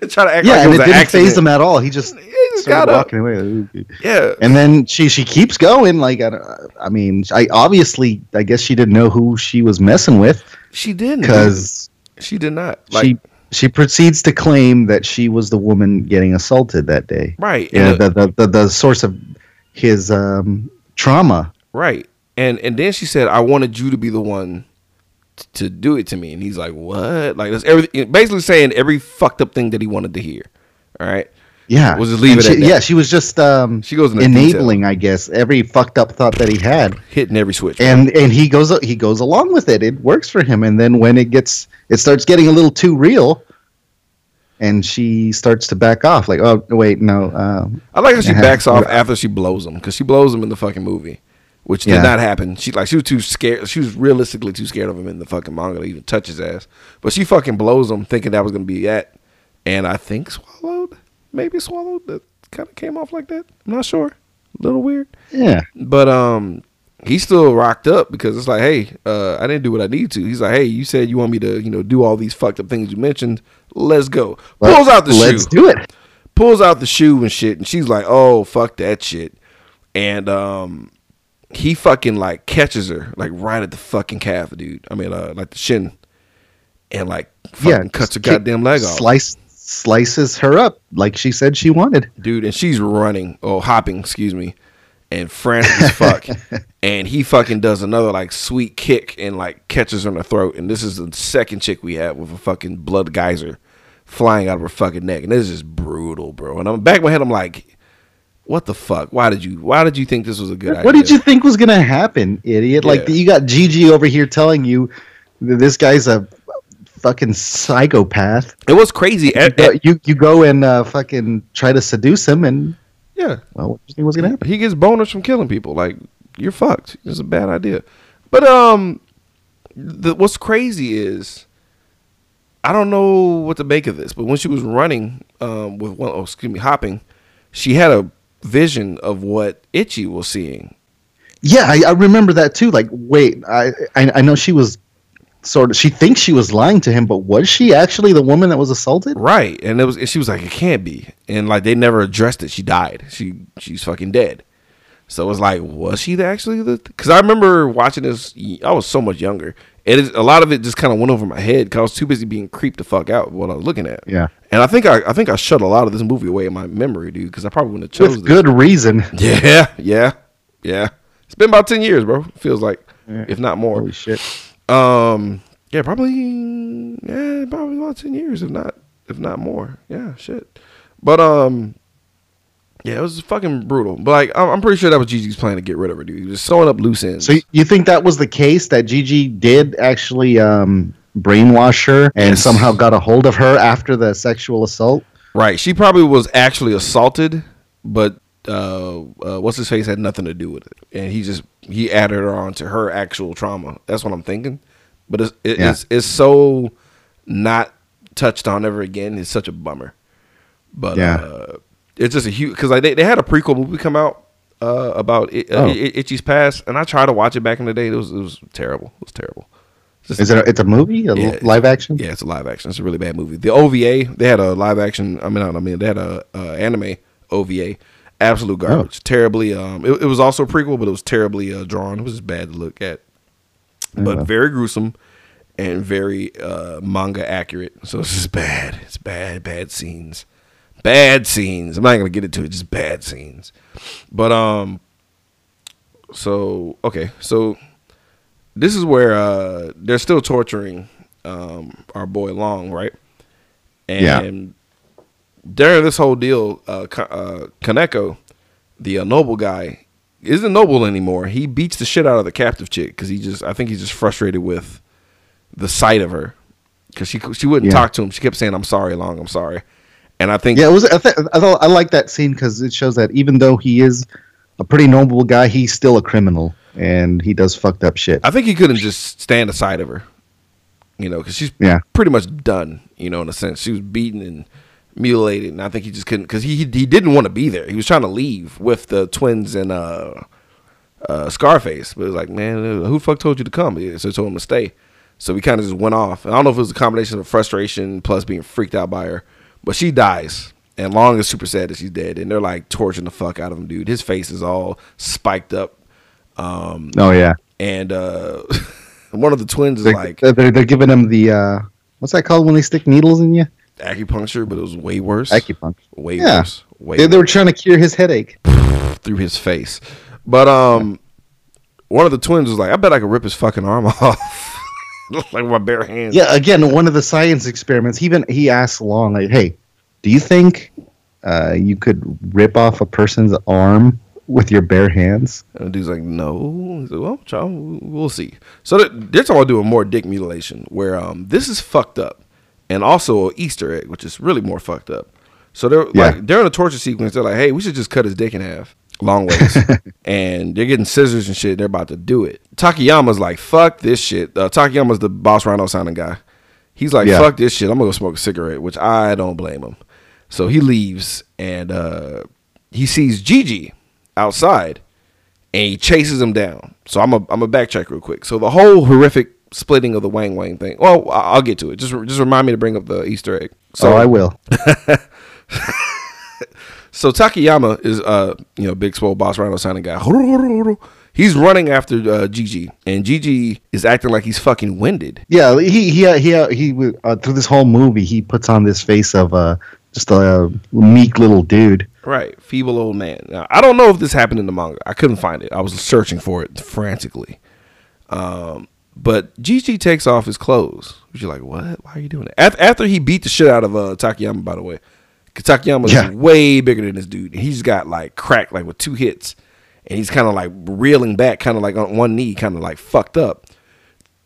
And try to act yeah, like it and was it didn't accident. phase him at all. He just, He just got started up. away. Yeah, And then she she keeps going. Like I, don't- I mean, I obviously I guess she didn't know who she was messing with she didn't because she did not. Like, she she proceeds to claim that she was the woman getting assaulted that day. right, Yeah, the, the, the the source of his um, trauma. right, and and then she said, "I wanted you to be the one." To do it to me, and he's like, "What?" Like that's everything. Basically saying every fucked up thing that he wanted to hear. All right, Yeah, We'll just leave And it she. Yeah, she was just um, She goes enabling, I guess, every fucked up thought that he had. hitting every switch. and and he goes he goes along with it. It works for him. And then when it gets it starts getting a little too real, and she starts to back off. Like, oh wait, no. Um, I like how she backs off after she blows him because she blows him in the fucking movie, which did Yeah. not happen. She like she was too scared. She was realistically too scared of him in the fucking manga to even touch his ass. But she fucking blows him, thinking that was gonna be it, and I think swallowed, maybe swallowed. That kind of came off like that. I'm not sure. A little weird, yeah, but um. He's still rocked up because it's like, hey, uh, I didn't do what I need to. He's like, hey, you said you want me to, you know, do all these fucked up things you mentioned. Let's go. Pulls out the Let's shoe do it. pulls out the shoe and shit, and she's like, "Oh fuck that shit," and um, he fucking like catches her like right at the fucking calf, dude. I mean, uh, like the shin, and like fucking cuts her kick- goddamn leg off, Slice slices her up like she said she wanted. dude. And she's running, oh hopping, excuse me, and frantic as fuck. and he fucking does another like sweet kick and like catches her in the throat. And this is the second chick we have with a fucking blood geyser flying out of her fucking neck. And this is just brutal, bro. And I'm back in my head, I'm like, what the fuck? Why did you? Why did you think this was a good idea? What did you think was gonna happen, idiot? Like you got Gigi over here telling you this guy's a fucking psychopath. It was crazy. Uh, at- you you go and uh, fucking try to seduce him, and yeah, well, what do you think was gonna happen? he gets boners from killing people. Like you're fucked. It's a bad idea. But um, the, what's crazy is I don't know what to make of this. But when she was running um with one, oh excuse me, hopping, she had a vision of what Itchy was seeing. Yeah, I, I remember that too. Like, wait, I, I I know she was sort of. She thinks she was lying to him, but was she actually the woman that was assaulted? Right, and it was. And she was like, "It can't be," and like they never addressed it. She died. She she's fucking dead. So it was like, was she the- actually the? Because I remember watching this. I was so much younger. It is a lot of it just kind of went over my head because I was too busy being creeped the fuck out what I was looking at. Yeah. and I think I I think I shut a lot of this movie away in my memory, dude. Because I probably wouldn't have chose With good reason. Yeah, yeah, yeah. It's been about ten years, bro. Feels like, if not more. Holy shit. Um, yeah, probably, yeah, probably about ten years, if not, if not more. Yeah, shit. But um, yeah, it was fucking brutal. But like, I'm, I'm pretty sure that was Gigi's plan to get rid of her, dude. He was sewing up loose ends. So you think that was the case that Gigi did actually um, brainwash her and Yes. somehow got a hold of her after the sexual assault? right? She probably was actually assaulted, but uh, uh, what's his face had nothing to do with it, and he just he added her on to her actual trauma. That's what I'm thinking. But it's it, Yeah. it's it's so not touched on ever again. It's such a bummer. But Yeah. uh, it's just a huge because like they, they had a prequel movie come out uh, about it, uh, Oh. I- I- Itchy's past, and I tried to watch it back in the day. It was it was terrible. It was terrible. It's just- Is it? A, it's a movie, a Yeah. live action? yeah, it's a live action. It's a really bad movie. The OVA, they had a live action. I mean, I mean, they had a uh, anime OVA. Absolute garbage. Terribly. Um, it, it was also a prequel, but it was terribly uh, drawn. It was just bad to look at, but Yeah. very gruesome and very uh, manga accurate. So it's just bad. It's bad, bad scenes, bad scenes. I'm not gonna get into it. Just bad scenes. But um, so okay, so this is where uh they're still torturing um our boy Long, right? Yeah. And during this whole deal, uh, uh Kaneko, the uh, noble guy, isn't noble anymore. He beats the shit out of the captive chick because he just, I think he's just frustrated with the sight of her because she she wouldn't Yeah. talk to him. She kept saying, "I'm sorry, Long, I'm sorry," and I think Yeah, it was. I, th- I thought I like that scene because it shows that even though he is a pretty noble guy, he's still a criminal and he does fucked up shit. I think he couldn't just stand aside of her, you know, because she's Yeah. pretty much done, you know, in a sense. She was beaten and mutilated, and I think he just couldn't because he he didn't want to be there. He was trying to leave with the twins and uh, uh, Scarface, but it was like, man, who the fuck told you to come? Yeah, So he told him to stay. So we kind of just went off. And I don't know if it was a combination of frustration plus being freaked out by her, but she dies. And Long is super sad that she's dead, and they're like torturing the fuck out of him, dude. His face is all spiked up. Um, oh yeah, and uh one of the twins is they're, like they're, they're giving him the uh, what's that called when they stick needles in you? acupuncture, but it was way worse. Acupuncture. way Yeah. worse. Way They, they were trying to cure his headache. through his face. But um one of the twins was like, I bet I could rip his fucking arm off. like my bare hands. Yeah, again, one of the science experiments. He even he asked Long, like, "Hey, do you think uh, you could rip off a person's arm with your bare hands?" And the dude's like, no. He's like, well, child, we'll see. So they're, they're talking about doing more dick mutilation, where um this is fucked up, and also an Easter egg, which is really more fucked up. So they're Yeah. like during the torture sequence, they're like, hey, we should just cut his dick in half, long ways, and they're getting scissors and shit. They're about to do it. Takayama's like, fuck this shit. Uh, Takayama's the boss rhino sounding guy. He's like, Yeah. fuck this shit. I'm gonna go smoke a cigarette, which I don't blame him. So he leaves and uh, he sees Gigi outside and he chases him down. So I'm a I'm a backtrack real quick. So the whole horrific splitting of the Wang Wang thing. Well, I'll get to it. Just just remind me to bring up the Easter egg. So oh, I will. so Takayama is uh you know big swole boss rhino sounding guy. He's running after uh, Gigi, and Gigi is acting like he's fucking winded. Yeah, he he he he uh, through this whole movie he puts on this face of uh just a meek little dude. Right, feeble old man. Now, I don't know if this happened in the manga. I couldn't find it. I was searching for it frantically. Um, but Gigi takes off his clothes. You're like, what? Why are you doing that? After, after he beat the shit out of uh, Takayama, by the way, because Takayama Yeah. is way bigger than this dude. He's got like cracked, like with two hits, and he's kind of like reeling back, kind of like on one knee, kind of like fucked up.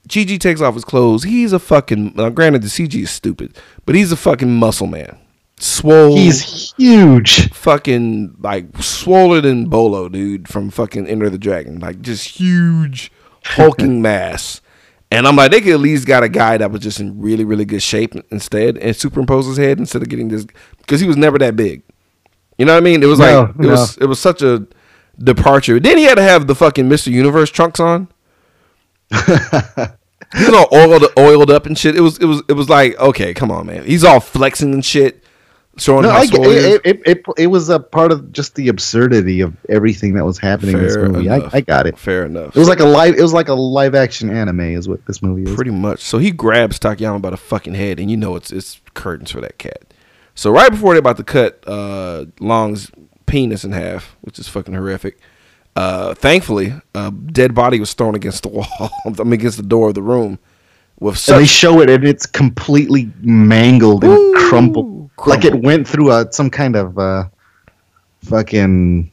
Gigi takes off his clothes. He's a fucking. Now, granted, the CG is stupid, but he's a fucking muscle man. Swole He's huge. fucking like swoller than Bolo, dude, from fucking Enter the Dragon. Like just huge hulking mass. And I'm like, they could at least got a guy that was just in really, really good shape instead and superimpose his head instead of getting this because he was never that big. You know what I mean? It was No, like it no. was it was such a departure. Then he had to have the fucking Mr. Universe trunks on. He was all oiled, oiled up and shit. It was, it was, it was like, okay, come on, man. He's all flexing and shit, showing No, I, swole he is. it, it, it, it was a part of just the absurdity of everything that was happening in this movie. I, I got it. Fair enough. It was like a live. It was like a live action anime, is what this movie is. Pretty much. So he grabs Takayama by the fucking head, and you know it's it's curtains for that cat. So right before they're about to cut uh, Long's penis in half, which is fucking horrific. Uh, thankfully, a dead body was thrown against the wall. I mean, against the door of the room with And they show it, and it's completely mangled and Ooh, crumpled, like it went through a some kind of uh, fucking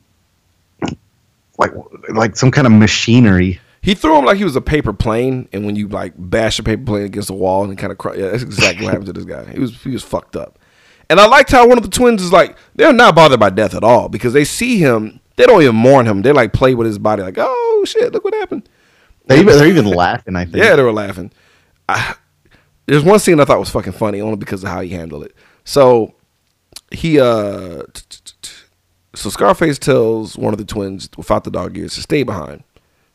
like like some kind of machinery. He threw him like he was a paper plane, and when you like bash a paper plane against the wall and kind of cry, yeah, that's exactly what happened to this guy. He was he was fucked up. And I liked how one of the twins is like they're not bothered by death at all because they see him, they don't even mourn him. They like play with his body, like oh shit, look what happened. They even, they're even laughing. I think. Yeah, they were laughing. I, there's one scene I thought was fucking funny only because of how he handled it. So he uh t- t- t- t- so Scarface tells one of the twins without the dog ears to stay behind.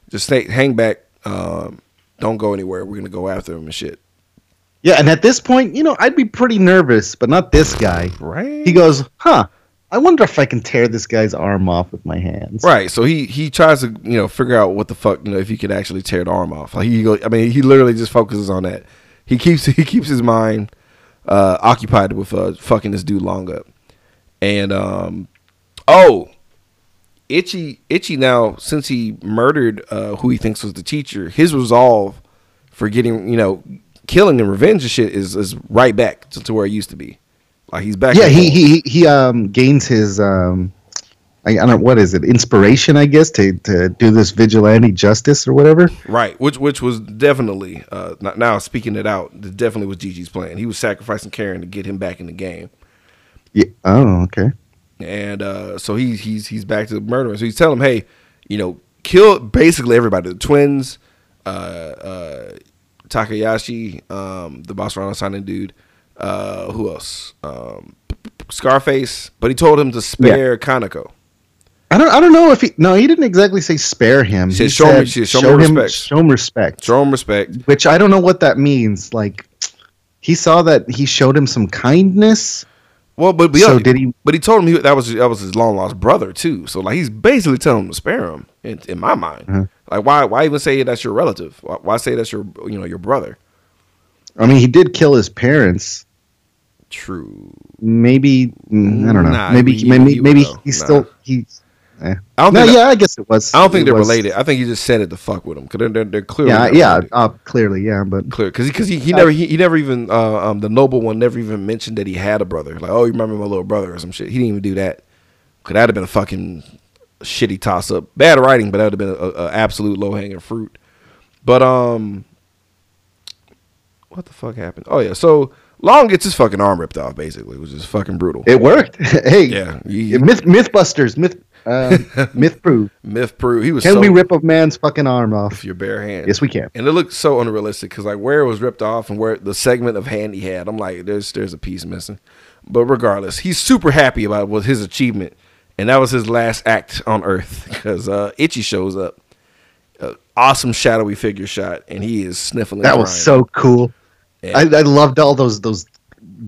Just stay hang back, um, don't go anywhere. We're gonna go after him and shit. Yeah, and at this point, you know, I'd be pretty nervous, but not this guy. Right. He goes, "Huh? I wonder if I can tear this guy's arm off with my hands." Right, so he he tries to you know figure out what the fuck you know if he could actually tear the arm off. Like he go, I mean he literally just focuses on that. He keeps he keeps his mind uh, occupied with uh, fucking this dude long up, and um oh, itchy itchy now since he murdered uh, who he thinks was the teacher, his resolve for getting you know killing and revenge and shit is is right back to, to where it used to be. Like he's back. Yeah, he he he um gains his um I, I don't know what is it inspiration I guess to to do this vigilante justice or whatever. Right, which which was definitely uh, not- now speaking it out, it definitely was Gigi's plan. He was sacrificing Karen to get him back in the game, Yeah. Oh, okay. and uh, so he he's he's back to murdering. So he's telling him, hey, you know, kill basically everybody, the twins, uh, uh, Takayashi, um, the boss Rana signing dude, uh, who else, um, Scarface, but he told him to spare Kaneko. I don't I don't know if he no he didn't exactly say spare him. He said, He "Show said, she said, show me respect." Show him respect. Show him respect. Which I don't know what that means. Like he saw that he showed him some kindness. Well, but, but So yeah, did he- But he told him he, that was that was his long lost brother too. So like he's basically telling him to spare him. In, in my mind, Uh-huh. like why why even say that's your relative? Why, why say that's your you know your brother? I mean, he did kill his parents. True. Maybe mm, I don't know. Nah, maybe he- maybe he maybe know. he's Nah. still he's. Eh. I don't No, yeah, I guess it was. I don't think they're was- related. I think he just said it to fuck with him because they're, they're they're clearly Yeah, yeah, uh, clearly, yeah, but clear because he, cause he, he never he, he never even uh, um the noble one never even mentioned that he had a brother. Like oh you remember my little brother or some shit. He didn't even do that. Could that would have been a fucking shitty toss up bad writing but that would have been a, a absolute low hanging fruit. But um what the fuck happened? Oh yeah so Long gets his fucking arm ripped off basically which is fucking brutal it worked. hey, yeah he, myth MythBusters, myth, uh, myth proof. myth proof he was Can so we rip a man's fucking arm off? with your bare hand Yes, we can. and it looked so unrealistic because like where it was ripped off and where the segment of hand he had, I'm like, there's there's a piece missing. But regardless, he's super happy about was his achievement, and that was his last act on Earth because uh, Itchy shows up, uh, awesome shadowy figure shot, and he is sniffling. That was so cool. I, I loved all those those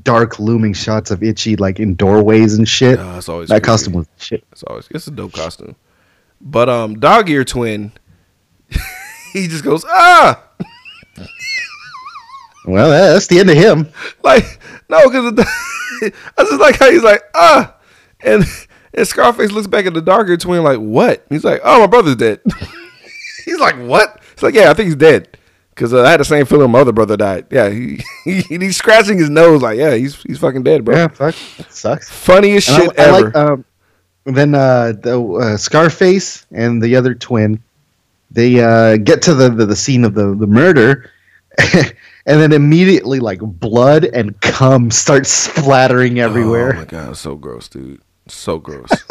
dark looming shots of Itchy like in doorways and shit. Uh, it's always that creepy. costume was shit. It's always it's a dope costume. But um, dog ear twin, he just goes ah Well, that's the end of him. like no because I just like how he's like ah and and Scarface looks back at the dog ear twin like what? He's like oh my brother's dead. he's like what? It's like yeah I think he's dead. Cause uh, I had the same feeling my other brother died. Yeah, he, he he's scratching his nose like, yeah, he's he's fucking dead, bro. Yeah, fuck, it sucks. Funniest And shit I, ever. like um, then uh, the uh, Scarface and the other twin, they uh, get to the, the, the scene of the, the murder, and then immediately like blood and cum start splattering everywhere. Oh my god, so gross, dude. So gross.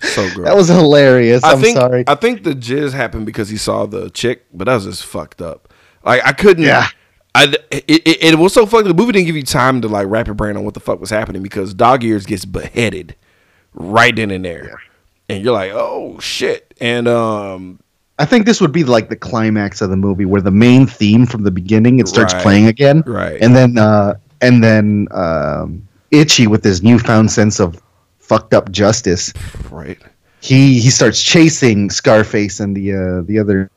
so gross. that was hilarious. I I'm think sorry. I think the jizz happened because he saw the chick, but that was just fucked up. Like I couldn't. Yeah. I it, it, it was so fucked. The movie didn't give you time to like wrap your brain on what the fuck was happening because Dog Ears gets beheaded right then and there, and you're like, oh shit. And um, I think this would be like the climax of the movie, where the main theme from the beginning it starts Right. playing again, Right. And then uh, and then um, Itchy with his newfound sense of fucked up justice. right. he he starts chasing Scarface and the uh, the other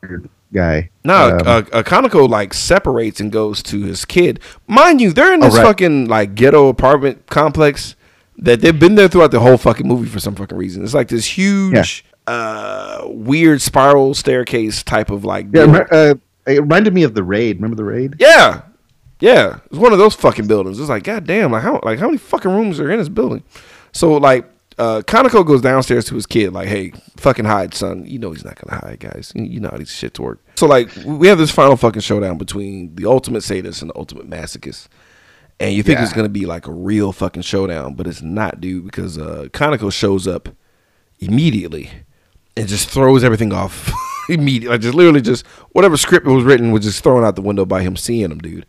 guy. No, Um, uh, uh, Kaneko like separates and goes to his kid. Mind you, they're in Oh, this right. fucking like ghetto apartment complex that they've been there throughout the whole fucking movie for some fucking reason. It's like this huge, uh, weird spiral staircase type of like. yeah, building. uh, it reminded me of the raid. Remember the raid? Yeah, yeah. It's one of those fucking buildings. It's like, goddamn, like how like how many fucking rooms are in this building? So like, uh, Kaneko goes downstairs to his kid, like, hey, fucking hide, son. You know he's not gonna hide, guys. You, know how these shits work. So like, we have this final fucking showdown between the ultimate sadist and the ultimate masochist. And you think it's gonna be like a real fucking showdown, but it's not, dude, because uh Kaneko shows up immediately and just throws everything off immediately. Like just literally just whatever script it was written was just thrown out the window by him seeing him, dude.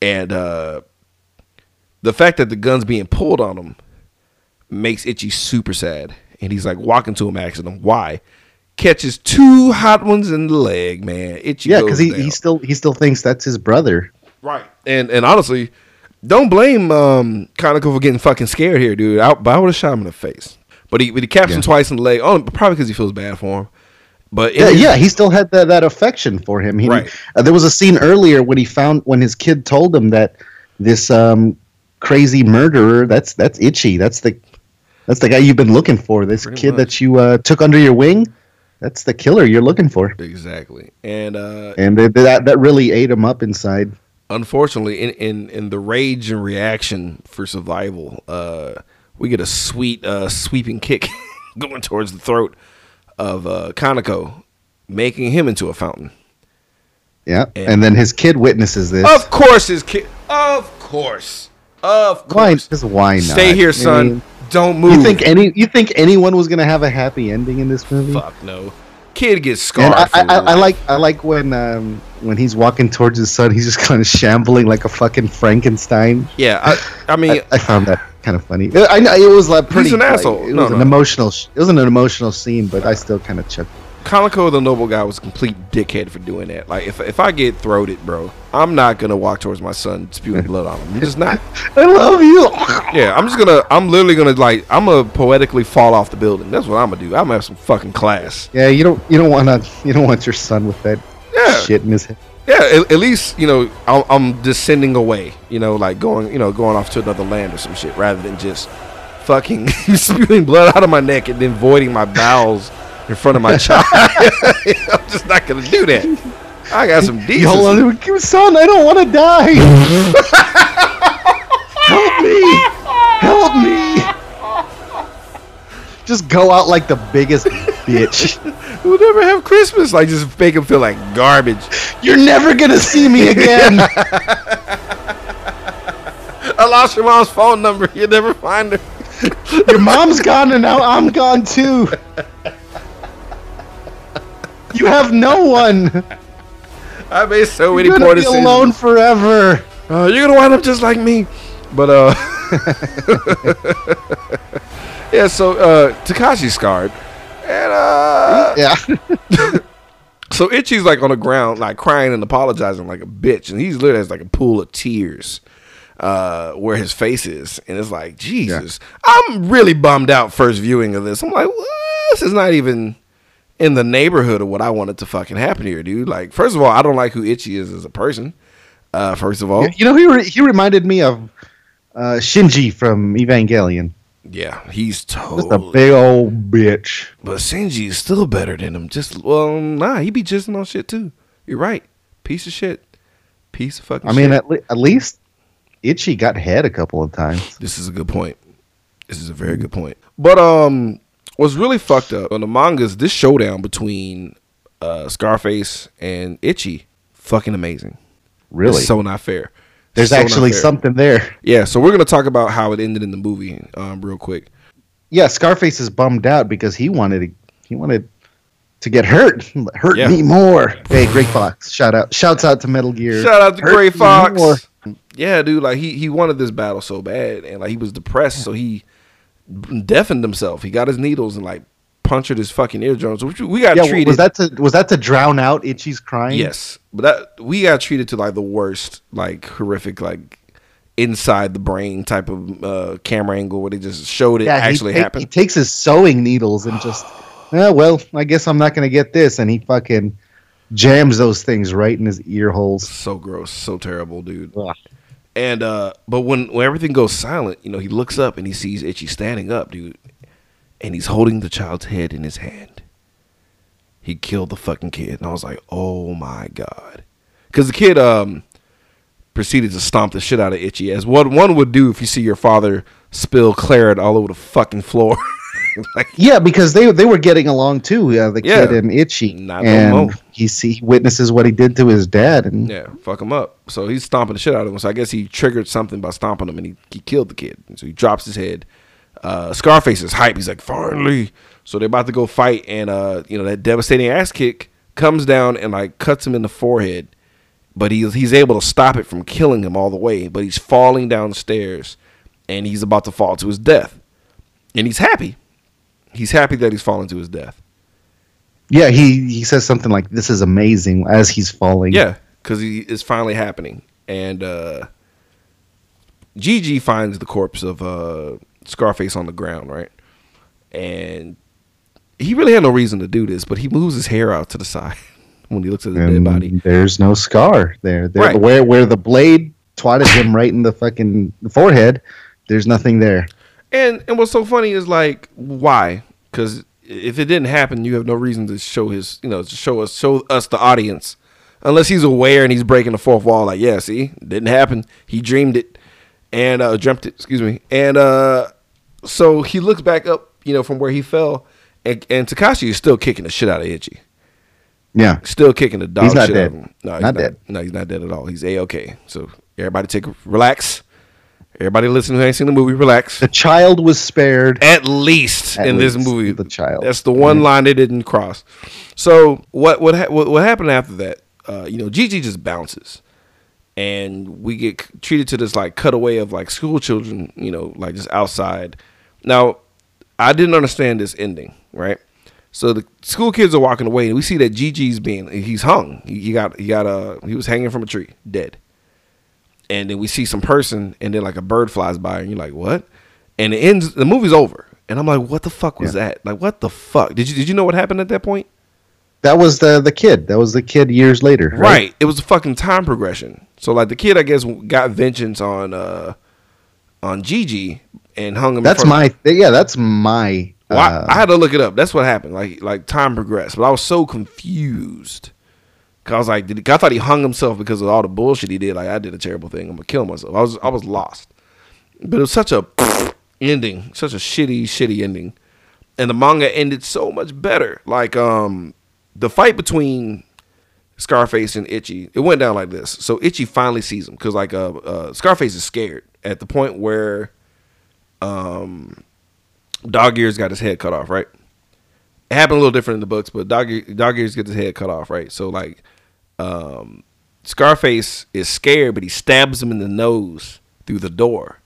And uh the fact that the gun's being pulled on him makes Itchy super sad. And he's like walking to him asking him why. Catches two hot ones in the leg, man. Itchy Yeah, because he, down. he still he still thinks that's his brother. Right. And and honestly, don't blame um Kaneko for getting fucking scared here, dude. I, but I would have shot him in the face. But he, but he caps him twice in the leg. Oh, probably because he feels bad for him. But Yeah, his- yeah, he still had that, that affection for him. He, Right. uh, there was a scene earlier when he found when his kid told him that this um, crazy murderer that's that's itchy. That's the that's the guy you've been looking for. This Pretty kid much. that you uh, took under your wing. That's the killer you're looking for. exactly. And uh, And they, that that really ate him up inside. unfortunately, in, in in the rage and reaction for survival, uh, we get a sweet uh, sweeping kick going towards the throat of uh, Kaneko, making him into a fountain. Yeah, And- and then his kid witnesses this. Of course, his kid. Of course. Of why? course. Just why not? Stay here, I son. mean, Don't move. You think any? You think anyone was gonna have a happy ending in this movie? Fuck no. Kid gets And scarred. I, I, I, I like I like when um, when he's walking towards his son, he's just kind of shambling like a fucking Frankenstein. Yeah, I, I mean, I, I found that kind of funny. I know it was like pretty. He's an like, asshole. It No, was an no. emotional. It was an emotional scene, but I still kind of chuckled. Kaneko the noble guy was a complete dickhead for doing that. Like, if if I get throated, bro, I'm not gonna walk towards my son spewing blood on him. I'm just not. I love you. Yeah, I'm just gonna. I'm literally gonna like. I'm gonna poetically fall off the building. That's what I'm gonna do. I'm gonna have some fucking class. Yeah, you don't you don't want to you don't want your son with that Yeah. shit in his head. Yeah, at, at least you know I'm, I'm descending away. You know, like going, you know, going off to another land or some shit, rather than just fucking spewing blood out of my neck and then voiding my bowels in front of my child. I'm just not gonna do that. I got some You hold on decency. to son. I don't want to die. Help me! Help me! Just go out like the biggest bitch. We'll never have Christmas. Like just make him feel like garbage. You're never gonna see me again. I lost your mom's phone number. You'll never find her. Your mom's gone and now I'm gone too. You have no one. I made so many You're poor decisions. alone forever. Uh, you're gonna wind up just like me. But uh Yeah, so uh Takashi's scarred. And uh Yeah. so Itchy's like on the ground, like crying and apologizing like a bitch, and he's literally has like a pool of tears. uh, where his face is, and it's like Jesus. I'm really bummed out first viewing of this. I'm like, what? this is not even in the neighborhood of what I wanted to fucking happen here, dude. Like, first of all, I don't like who Itchy is as a person. Uh, first of all, You know, he re- he reminded me of uh, Shinji from Evangelion. yeah, he's Just a big old bitch. But Shinji is still better than him. Just well, nah, he be jizzing on shit too. You're right. Piece of shit. Piece of fucking. I mean, shit. at, le- at least Itchy got head a couple of times. This is a good point. This is a very good point. But um, what's really fucked up on the mangas? This showdown between uh Scarface and Itchy, fucking amazing. Really, It's so not fair. there's So actually something there. Yeah, so we're gonna talk about how it ended in the movie, um, real quick. Yeah, Scarface is bummed out because he wanted to, he wanted to get hurt, hurt Yeah. me more. Hey, Grey Fox, shout out, shouts out to Metal Gear. Shout out to Hurt Gray. Fox. Yeah, dude, like he he wanted this battle so bad, and like he was depressed, so he deafened himself. He got his needles and like punctured his fucking eardrums. Which we got Yeah, treated. was that to was that to drown out Itchy's crying? Yes, but that we got treated to like the worst, like horrific, like inside the brain type of uh, camera angle where they just showed it yeah. actually he, ta- happen. he takes his sewing needles and just, oh, well, I guess I'm not gonna get this, and he fucking jams those things right in his ear holes. so gross, so terrible, dude. Ugh. And uh, but when when everything goes silent, you know, he looks up and he sees Itchy standing up, dude, and he's holding the child's head in his hand. He killed the fucking kid, and I was like, oh my god, because the kid um proceeded to stomp the shit out of Itchy, as what one would do if you see your father spill claret all over the fucking floor. like, Yeah, because they they were getting along too. Uh, the Yeah. kid and Itchy, Not no more. He see witnesses what he did to his dad, and Yeah, fuck him up. So he's stomping the shit out of him. So I guess he triggered something by stomping him, and he, he killed the kid. And so he drops his head. Uh, Scarface is hype. He's like, finally. So they're about to go fight, and uh, you know that devastating ass kick comes down and like cuts him in the forehead. But he's he's able to stop it from killing him all the way. But he's falling downstairs and he's about to fall to his death. And he's happy. He's happy that he's falling to his death. Yeah, he he says something like, "This is amazing" as he's falling. Yeah, because he it's finally happening, and uh, Gigi finds the corpse of uh, Scarface on the ground, right? And he really had no reason to do this, but he moves his hair out to the side when he looks at the dead body. there's no scar there. there Right. Where where the blade twatted him right in the fucking forehead, there's nothing there. And and what's so funny is like why? Because if it didn't happen, you have no reason to show his, you know, to show us, show us the audience, unless he's aware and he's breaking the fourth wall. Like, yeah, see, didn't happen. He dreamed it and uh, dreamt it. Excuse me. And uh, so he looks back up, you know, from where he fell, and, and Takashi is still kicking the shit out of Itchy. Yeah. Still kicking the dog He's not shit dead. out of him. No, he's Not not, dead. No, he's not dead at all. He's a okay. So everybody take relax. Everybody listen who ain't seen the movie, relax. The child was spared. At least At in this movie, the child. That's the one line they didn't cross. So what what ha- what, what happened after that? Uh, you know, Gigi just bounces, and we get treated to this like cutaway of like school children. You know, like just outside. Now, I didn't understand this ending, right? So the school kids are walking away, and we see that Gigi's being he's hung. He, he got he got uh he was hanging from a tree, dead and then we see some person and then like a bird flies by and you're like what and it ends the movie's over and i'm like what the fuck was that like what the fuck did you did you know what happened at that point That was the the kid. That was the kid years later. right, Right. it was a fucking time progression so like the kid i guess got vengeance on uh on gigi and hung him That's my yeah. That's my. Well, I- uh, I, had to look it up. That's what happened. Like like time progressed, but I was so confused. Cause I was like, I thought he hung himself because of all the bullshit he did. Like I did a terrible thing. I'm gonna kill myself. I was I was lost. But it was such a ending, such a shitty shitty ending, and the manga ended so much better. Like um, the fight between Scarface and Itchy, it went down like this. So Itchy finally sees him because like uh, uh Scarface is scared at the point where um Dog Ears got his head cut off, right? It happened a little different in the books, but Dog, Dog Ears gets his head cut off, right? So like, um, Scarface is scared, but he stabs him in the nose through the door.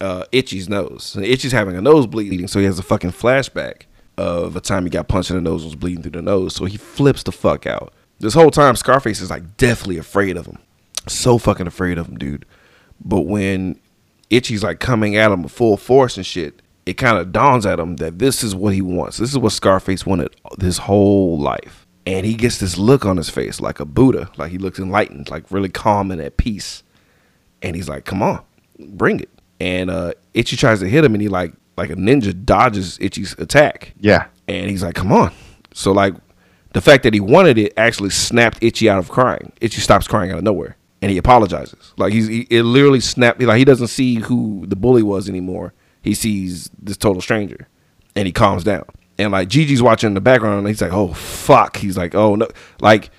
Uh, Itchy's nose. And Itchy's having a nose bleeding, so he has a fucking flashback of a time he got punched in the nose, and was bleeding through the nose. So he flips the fuck out. This whole time, Scarface is like deathly afraid of him, so fucking afraid of him, dude. But when Itchy's like coming at him with full force and shit, it kind of dawns at him that this is what he wants. This is what Scarface wanted his whole life. And he gets this look on his face like a Buddha, like he looks enlightened, like really calm and at peace. And he's like, "Come on, bring it." And uh, Itchy tries to hit him, and he like like a ninja dodges Itchy's attack. Yeah. And he's like, "Come on." So like the fact that he wanted it actually snapped Itchy out of crying. Itchy stops crying out of nowhere, and he apologizes. Like he's he, it literally snapped. Like he doesn't see who the bully was anymore. He sees this total stranger, and he calms down. And like Gigi's watching in the background, and he's like, "Oh fuck!" He's like, "Oh no!" Like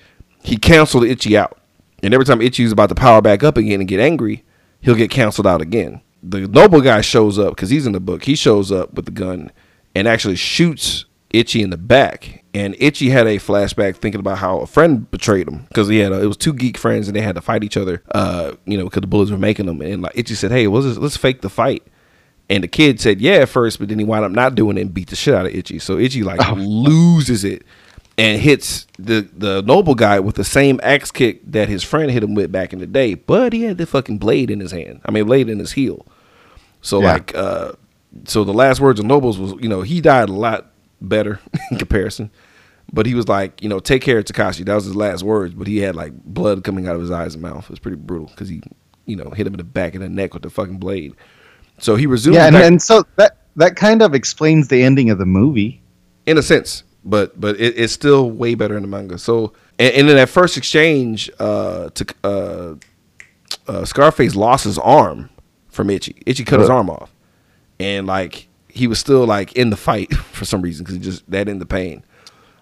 he canceled Itchy out, and every time Itchy's about to power back up again and get angry, he'll get canceled out again. The noble guy shows up because he's in the book. He shows up with the gun and actually shoots Itchy in the back. And Itchy had a flashback thinking about how a friend betrayed him because he had a, it was two geek friends and they had to fight each other. Uh, you know, because the bullets were making them. And like Itchy said, "Hey, let's let's fake the fight." And the kid said, "Yeah," at first, but then he wound up not doing it and beat the shit out of Itchy. So Itchy like loses it and hits the the noble guy with the same axe kick that his friend hit him with back in the day. But he had the fucking blade in his hand. I mean, blade in his heel. So Yeah. like, uh, so the last words of Nobles was, you know, he died a lot better in comparison. But he was like, you know, take care of Takashi. That was his last words. But he had like blood coming out of his eyes and mouth. It was pretty brutal because he, you know, hit him in the back of the neck with the fucking blade. So he resumed. Yeah, and, back- and so that that kind of explains the ending of the movie. in a sense, but but it, it's still way better in the manga. So and, and in that first exchange, uh, to uh, uh, Scarface lost his arm from Itchy. Itchy cut his arm off, and like he was still like in the fight for some reason because he just that in the pain.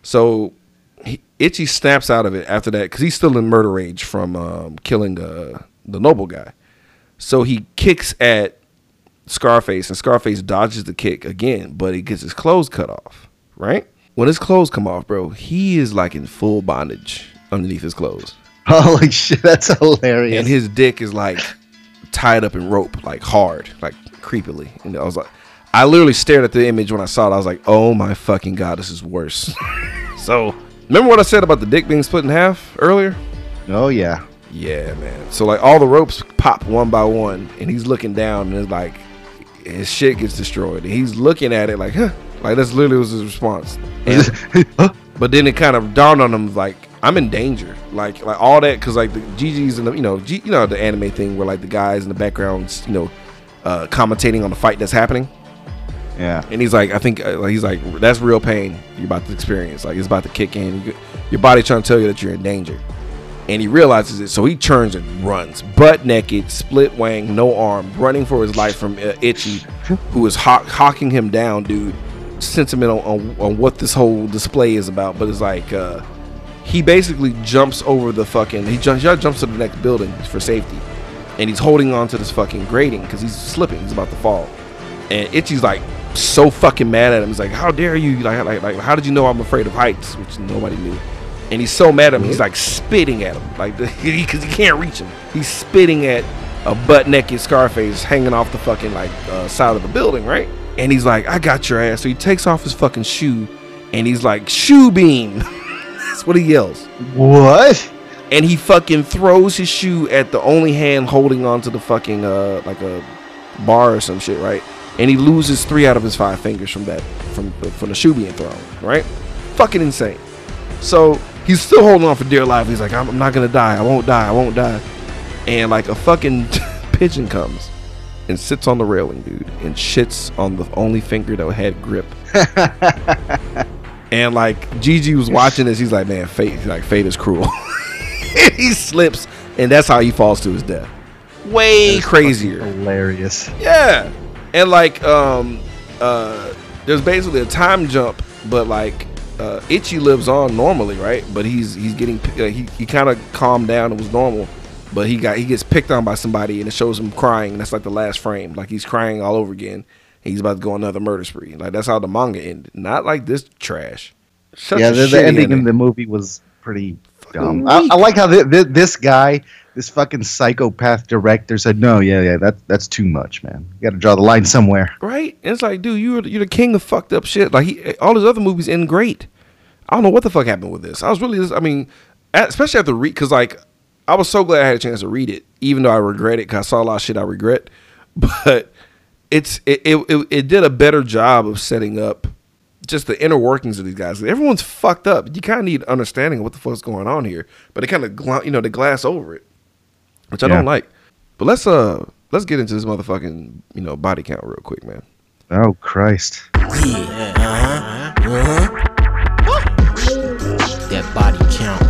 So he, Itchy snaps out of it after that because he's still in murder rage from um, killing uh, the noble guy. So he kicks at Scarface, and Scarface dodges the kick again, but he gets his clothes cut off. Right when his clothes come off, bro, he is like in full bondage underneath his clothes, Holy shit, that's hilarious. and his dick is like tied up in rope, like hard, like creepily. And I was like, I literally stared at the image when I saw it. I was like, oh my fucking god, this is worse. so remember what I said about the dick being split in half earlier? oh yeah. Yeah, man. So like all the ropes pop one by one, and he's looking down, and it's like his shit gets destroyed. And he's looking at it like, huh? Like that's literally was his response. And, but then it kind of dawned on him like, I'm in danger. Like like all that because like the GG's and the you know G, you know the anime thing where like the guys in the background you know uh, commentating on the fight that's happening. yeah. And he's like, I think uh, he's like, that's real pain you're about to experience. Like it's about to kick in. Your body trying to tell you that you're in danger. And he realizes it, so he turns and runs, butt naked, split wang, no arm, running for his life from uh, Itchy, who is hawk- hawking him down, dude. Sentimental on, on, on what this whole display is about, but it's like uh, he basically jumps over the fucking. He jumps, he jumps to the next building for safety, and he's holding on to this fucking grating because he's slipping. He's about to fall, and Itchy's like so fucking mad at him. He's like, "How dare you? Like, like, like how did you know I'm afraid of heights?" Which nobody knew. And he's so mad at him. He's like spitting at him, like because he can't reach him. He's spitting at a butt naked Scarface hanging off the fucking like uh, side of the building, right? And he's like, "I got your ass." So he takes off his fucking shoe, and he's like, "Shoe beam." That's what he yells What? and he fucking throws his shoe at the only hand holding onto the fucking uh like a bar or some shit, right? And he loses three out of his five fingers from that from from the shoe being thrown, right? Fucking insane. So he's still holding on for dear life. He's like, I'm, I'm not gonna die. I won't die. I won't die. And like a fucking pigeon comes and sits on the railing, dude, and shits on the only finger that had grip. and like Gigi was watching this, he's like, man, fate, like fate is cruel. He slips, and that's how he falls to his death. Way crazier. Hilarious. Yeah. And like um uh there's basically a time jump, but like uh Itchy lives on normally, right? But he's he's getting uh, he he kind of calmed down and was normal, but he got he gets picked on by somebody and it shows him crying. And that's like the last frame, like he's crying all over again. And he's about to go on another murder spree. Like that's how the manga ended. Not like this trash. Such yeah, the, the shitty ending in the movie was pretty dumb. I. I like how th th this guy, this fucking psychopath director, said, "No, yeah, yeah, that that's too much, man. You got to draw the line somewhere." Right? And it's like, dude, you're you're the king of fucked up shit. Like he, all his other movies end great. I don't know what the fuck happened with this. I was really, I mean, especially after read, because like I was so glad I had a chance to read it, even though I regret it because I saw a lot of shit I regret. But it's it, it it did a better job of setting up just the inner workings of these guys. Everyone's fucked up. You kind of need understanding of what the fuck's going on here, but they kind of you know they glass over it, which I Yeah. don't like. But let's uh let's get into this motherfucking you know body count real quick, man. Oh Christ. That body count.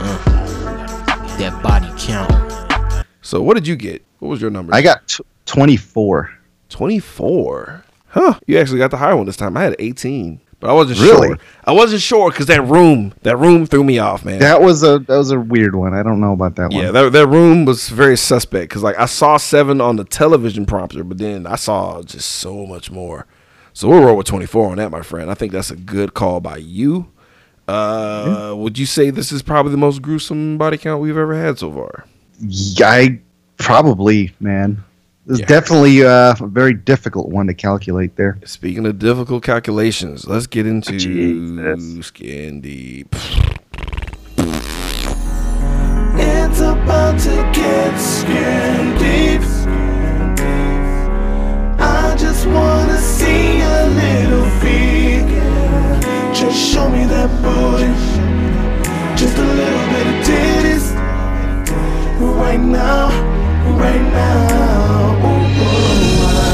Uh, that body count. So what did you get? What was your number? I got t- 24. 24. Huh. You actually got the higher one this time. I had 18. But I wasn't Really? sure. I wasn't sure because that room, that room threw me off, man. That was a that was a weird one. I don't know about that one. yeah, that, that room was very suspect because like I saw seven on the television prompter, but then I saw just so much more. So we'll roll with 24 on that, my friend. I think that's a good call by you. Uh, Would you say this is probably the most gruesome body count we've ever had so far? Yeah, I probably, man. It's Yeah. definitely uh, a very difficult one to calculate there. Speaking of difficult calculations, let's get into Jesus. skin deep. It's about to get skin deep. I just wanna see a little feet. Just show me that booty. Just a little bit of titties. Right now, right now. Ooh,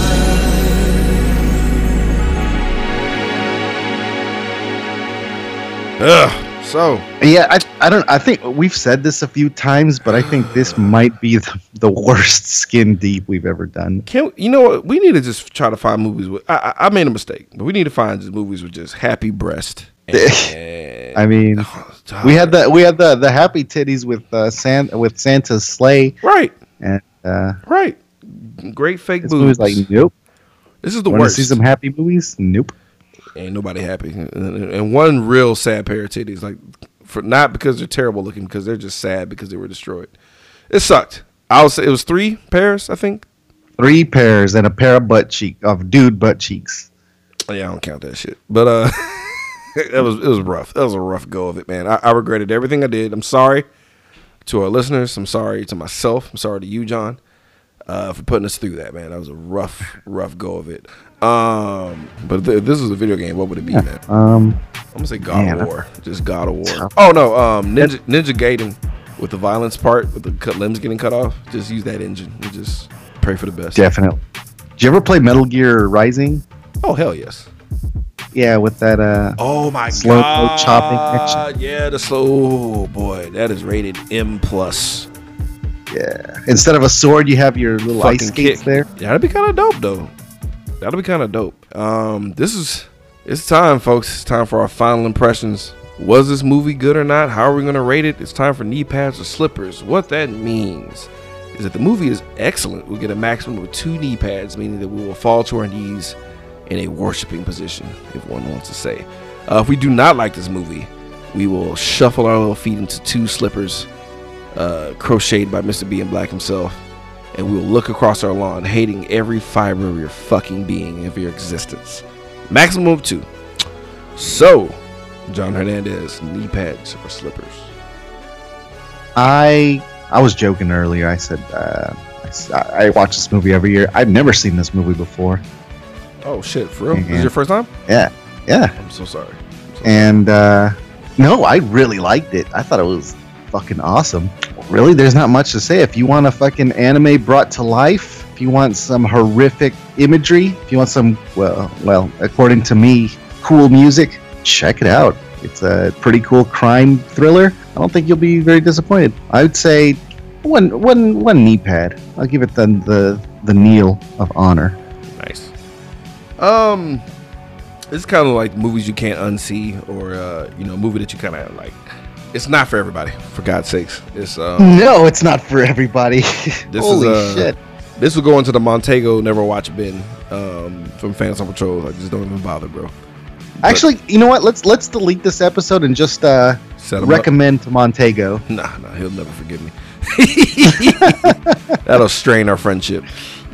Ugh. So Yeah, I, I don't I think we've said this a few times, but I think this might be the, the worst skin deep we've ever done. can you know what? We need to just try to find movies with. I, I I made a mistake, but we need to find just movies with just happy breast. And, I mean, Oh, we had the we had the the happy titties with uh, Santa with Santa's sleigh, right, and uh, right. Great fake this movie's boobs. like, nope. this is the Want to worst. see some happy movies? Nope. Ain't nobody happy. And, one real sad pair of titties, like for not because they're terrible looking, because they're just sad because they were destroyed. It sucked. I was. It was three pairs, I think. Three pairs and a pair of butt cheek of dude butt cheeks. Yeah, I don't count that shit. But uh that was it was rough. That was a rough go of it, man. I, I regretted everything I did. I'm sorry to our listeners. I'm sorry to myself. I'm sorry to you, John, uh, for putting us through that, man. That was a rough, rough go of it. Um, but th- this was a video game, what would it be, man? Um, I'm gonna say God Man, of War. Just God of War. Oh no, um, Ninja Ninja Gaiden with the violence part, with the cut limbs getting cut off. Just use that engine. And just pray for the best. definitely. Did you ever play Metal Gear Rising? Oh hell yes. Yeah, with that uh Oh my Slow-mo god! chopping action. Yeah, the slow. Oh boy, that is rated M plus. yeah. Instead of a sword, you have your little ice skates kick. there. Yeah, that'd be kind of dope though. That'll be kind of dope. Um, this is it's time, folks. It's time for our final impressions. Was this movie good or not? How are we gonna rate it? It's time for knee pads or slippers. What that means is that the movie is excellent. We'll get a maximum of two knee pads, meaning that we will fall to our knees in a worshiping position, if one wants to say. Uh, if we do not like this movie, we will shuffle our little feet into two slippers, uh, crocheted by Mr. B and Black himself, and we will look across our lawn, hating every fiber of your fucking being, of your existence. Maximum of two. So, John Hernandez, knee pads or slippers? I I was joking earlier. I said uh, I I watch this movie every year. I've never seen this movie before. Oh shit, for real? This is your first time? Yeah, yeah. I'm so sorry. I'm so And uh, no, I really liked it. I thought it was fucking awesome. Really, there's not much to say. If you want a fucking anime brought to life, if you want some horrific imagery, if you want some well, well, according to me, cool music, check it out. It's a pretty cool crime thriller. I don't think you'll be very disappointed. I would say one, one, one knee pad. I'll give it the the the kneel of honor. Nice. Um, it's kind of like movies you can't unsee, or uh, you know, a movie that you kind of like. It's not for everybody, for God's sakes. It's um, No, it's not for everybody. This Holy is, uh, shit! this will go into the Montego Never Watch Bin um, from Fans on Patrol. I just don't even bother, bro. But Actually, you know what? Let's let's delete this episode and just uh, set 'em up. recommend to Montego. Nah, nah, he'll never forgive me. That'll strain our friendship.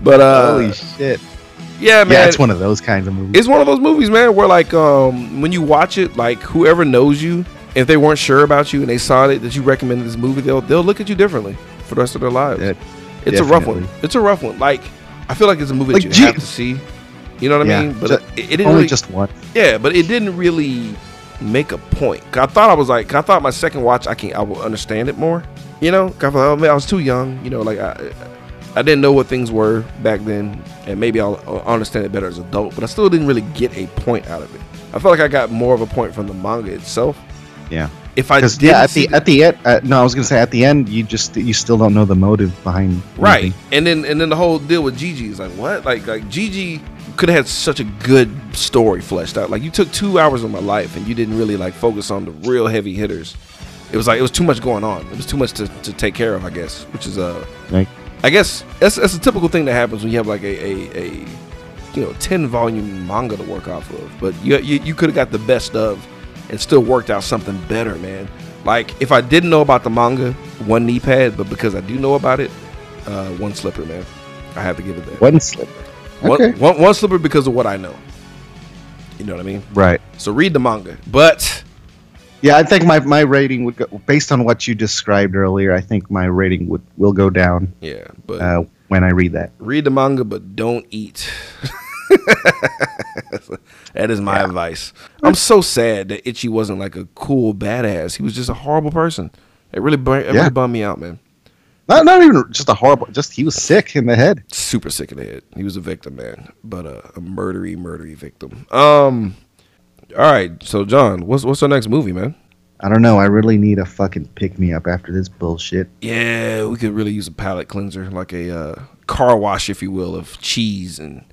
But uh, Holy shit! Yeah, man, Yeah, it's one of those kinds of movies. it's one of those movies, man, where like um when you watch it, like whoever knows you if they weren't sure about you and they saw it that you recommended this movie, they'll they'll look at you differently for the rest of their lives. Yeah, it's a rough one. It's a rough one. Like I feel like it's a movie Like that you G- have to see. You know what I mean? But ju- it, it didn't Only really, just one. yeah, but it didn't really make a point. I thought I was like, I thought my second watch, I can I will understand it more. You know, I thought, oh man, I was too young. You know, like I, I didn't know what things were back then, and maybe I'll, I'll understand it better as an adult. But I still didn't really get a point out of it. I felt like I got more of a point from the manga itself. Yeah. If I did yeah, at the at the end, uh, no, I was gonna say at the end, you just you still don't know the motive behind right, anything. and then and then the whole deal with Gigi is like what? Like like Gigi could have had such a good story fleshed out. Like you took two hours of my life and you didn't really like focus on the real heavy hitters. It was like it was too much going on. It was too much to, to take care of, I guess. Which is uh Like, I guess that's that's a typical thing that happens when you have like a a, a you know ten volume manga to work off of. But you you, you could have got the best of and still worked out something better, man. Like if I didn't know about the manga, one knee pad, but because I do know about it, uh, one slipper, man. I have to give it that. one slipper Okay. one, one slipper because of what I know. You know what I mean? Right. So read the manga, but Yeah, I think my, my rating would go based on what you described earlier. I think my rating would will go down yeah, but uh, when I read that. read the manga, but don't eat. that is my advice. I'm so sad that Itchy wasn't like a cool badass. He was just a horrible person. It really, bur- it Yeah. really bummed me out, man. Not not even just a horrible. Just he was sick in the head. Super sick in the head. He was a victim, man, but uh, a murdery, murdery victim. Um, all right. So John, what's what's our next movie, man? I don't know. I really need a fucking pick me up after this bullshit. Yeah, we could really use a palate cleanser, like a uh, car wash, if you will, of cheese and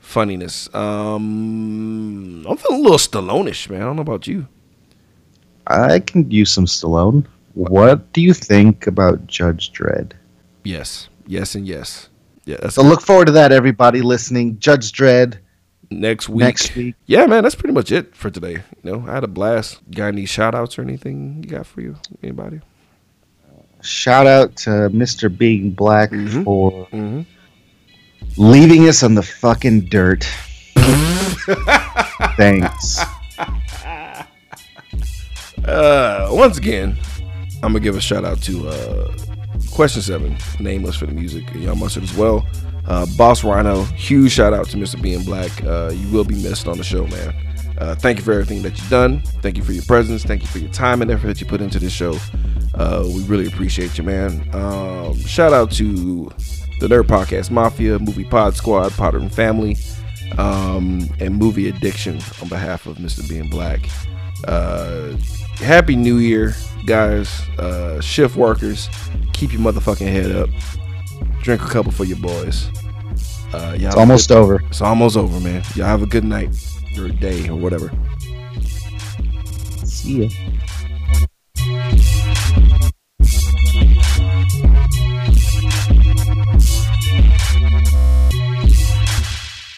funniness. Um, I'm feeling a little Stallone-ish, man. I don't know about you. I can use some Stallone. What do you think about Judge Dredd? Yes, yes, and yes. Yeah, So look forward to that, everybody listening. Judge Dredd next week. next week. Yeah, man, that's pretty much it for today. You know, I had a blast. Got any shout outs or anything you got for you? Anybody? Shout out to Mr. Being Black Mhm. for Mm-hmm. leaving us on the fucking dirt. Thanks. Uh, once again, I'm gonna give a shout out to uh, Question Seven, Nameless for the music, and Young Mustard as well. Uh, Boss Rhino, huge shout out to Mr. Being Black. Uh, you will be missed on the show, man. Uh, thank you for everything that you've done. Thank you for your presence. Thank you for your time and effort that you put into this show. Uh, we really appreciate you, man. Um, shout out to the Nerd Podcast Mafia, Movie Pod Squad, Potter and Family, um, and Movie Addiction on behalf of Mr. Being Black. Uh, happy New Year, guys. Uh, shift workers, keep your motherfucking head up. Drink a couple for your boys. Uh, y'all It's almost over. it's almost over, man. Y'all have a good night or day or whatever. See ya.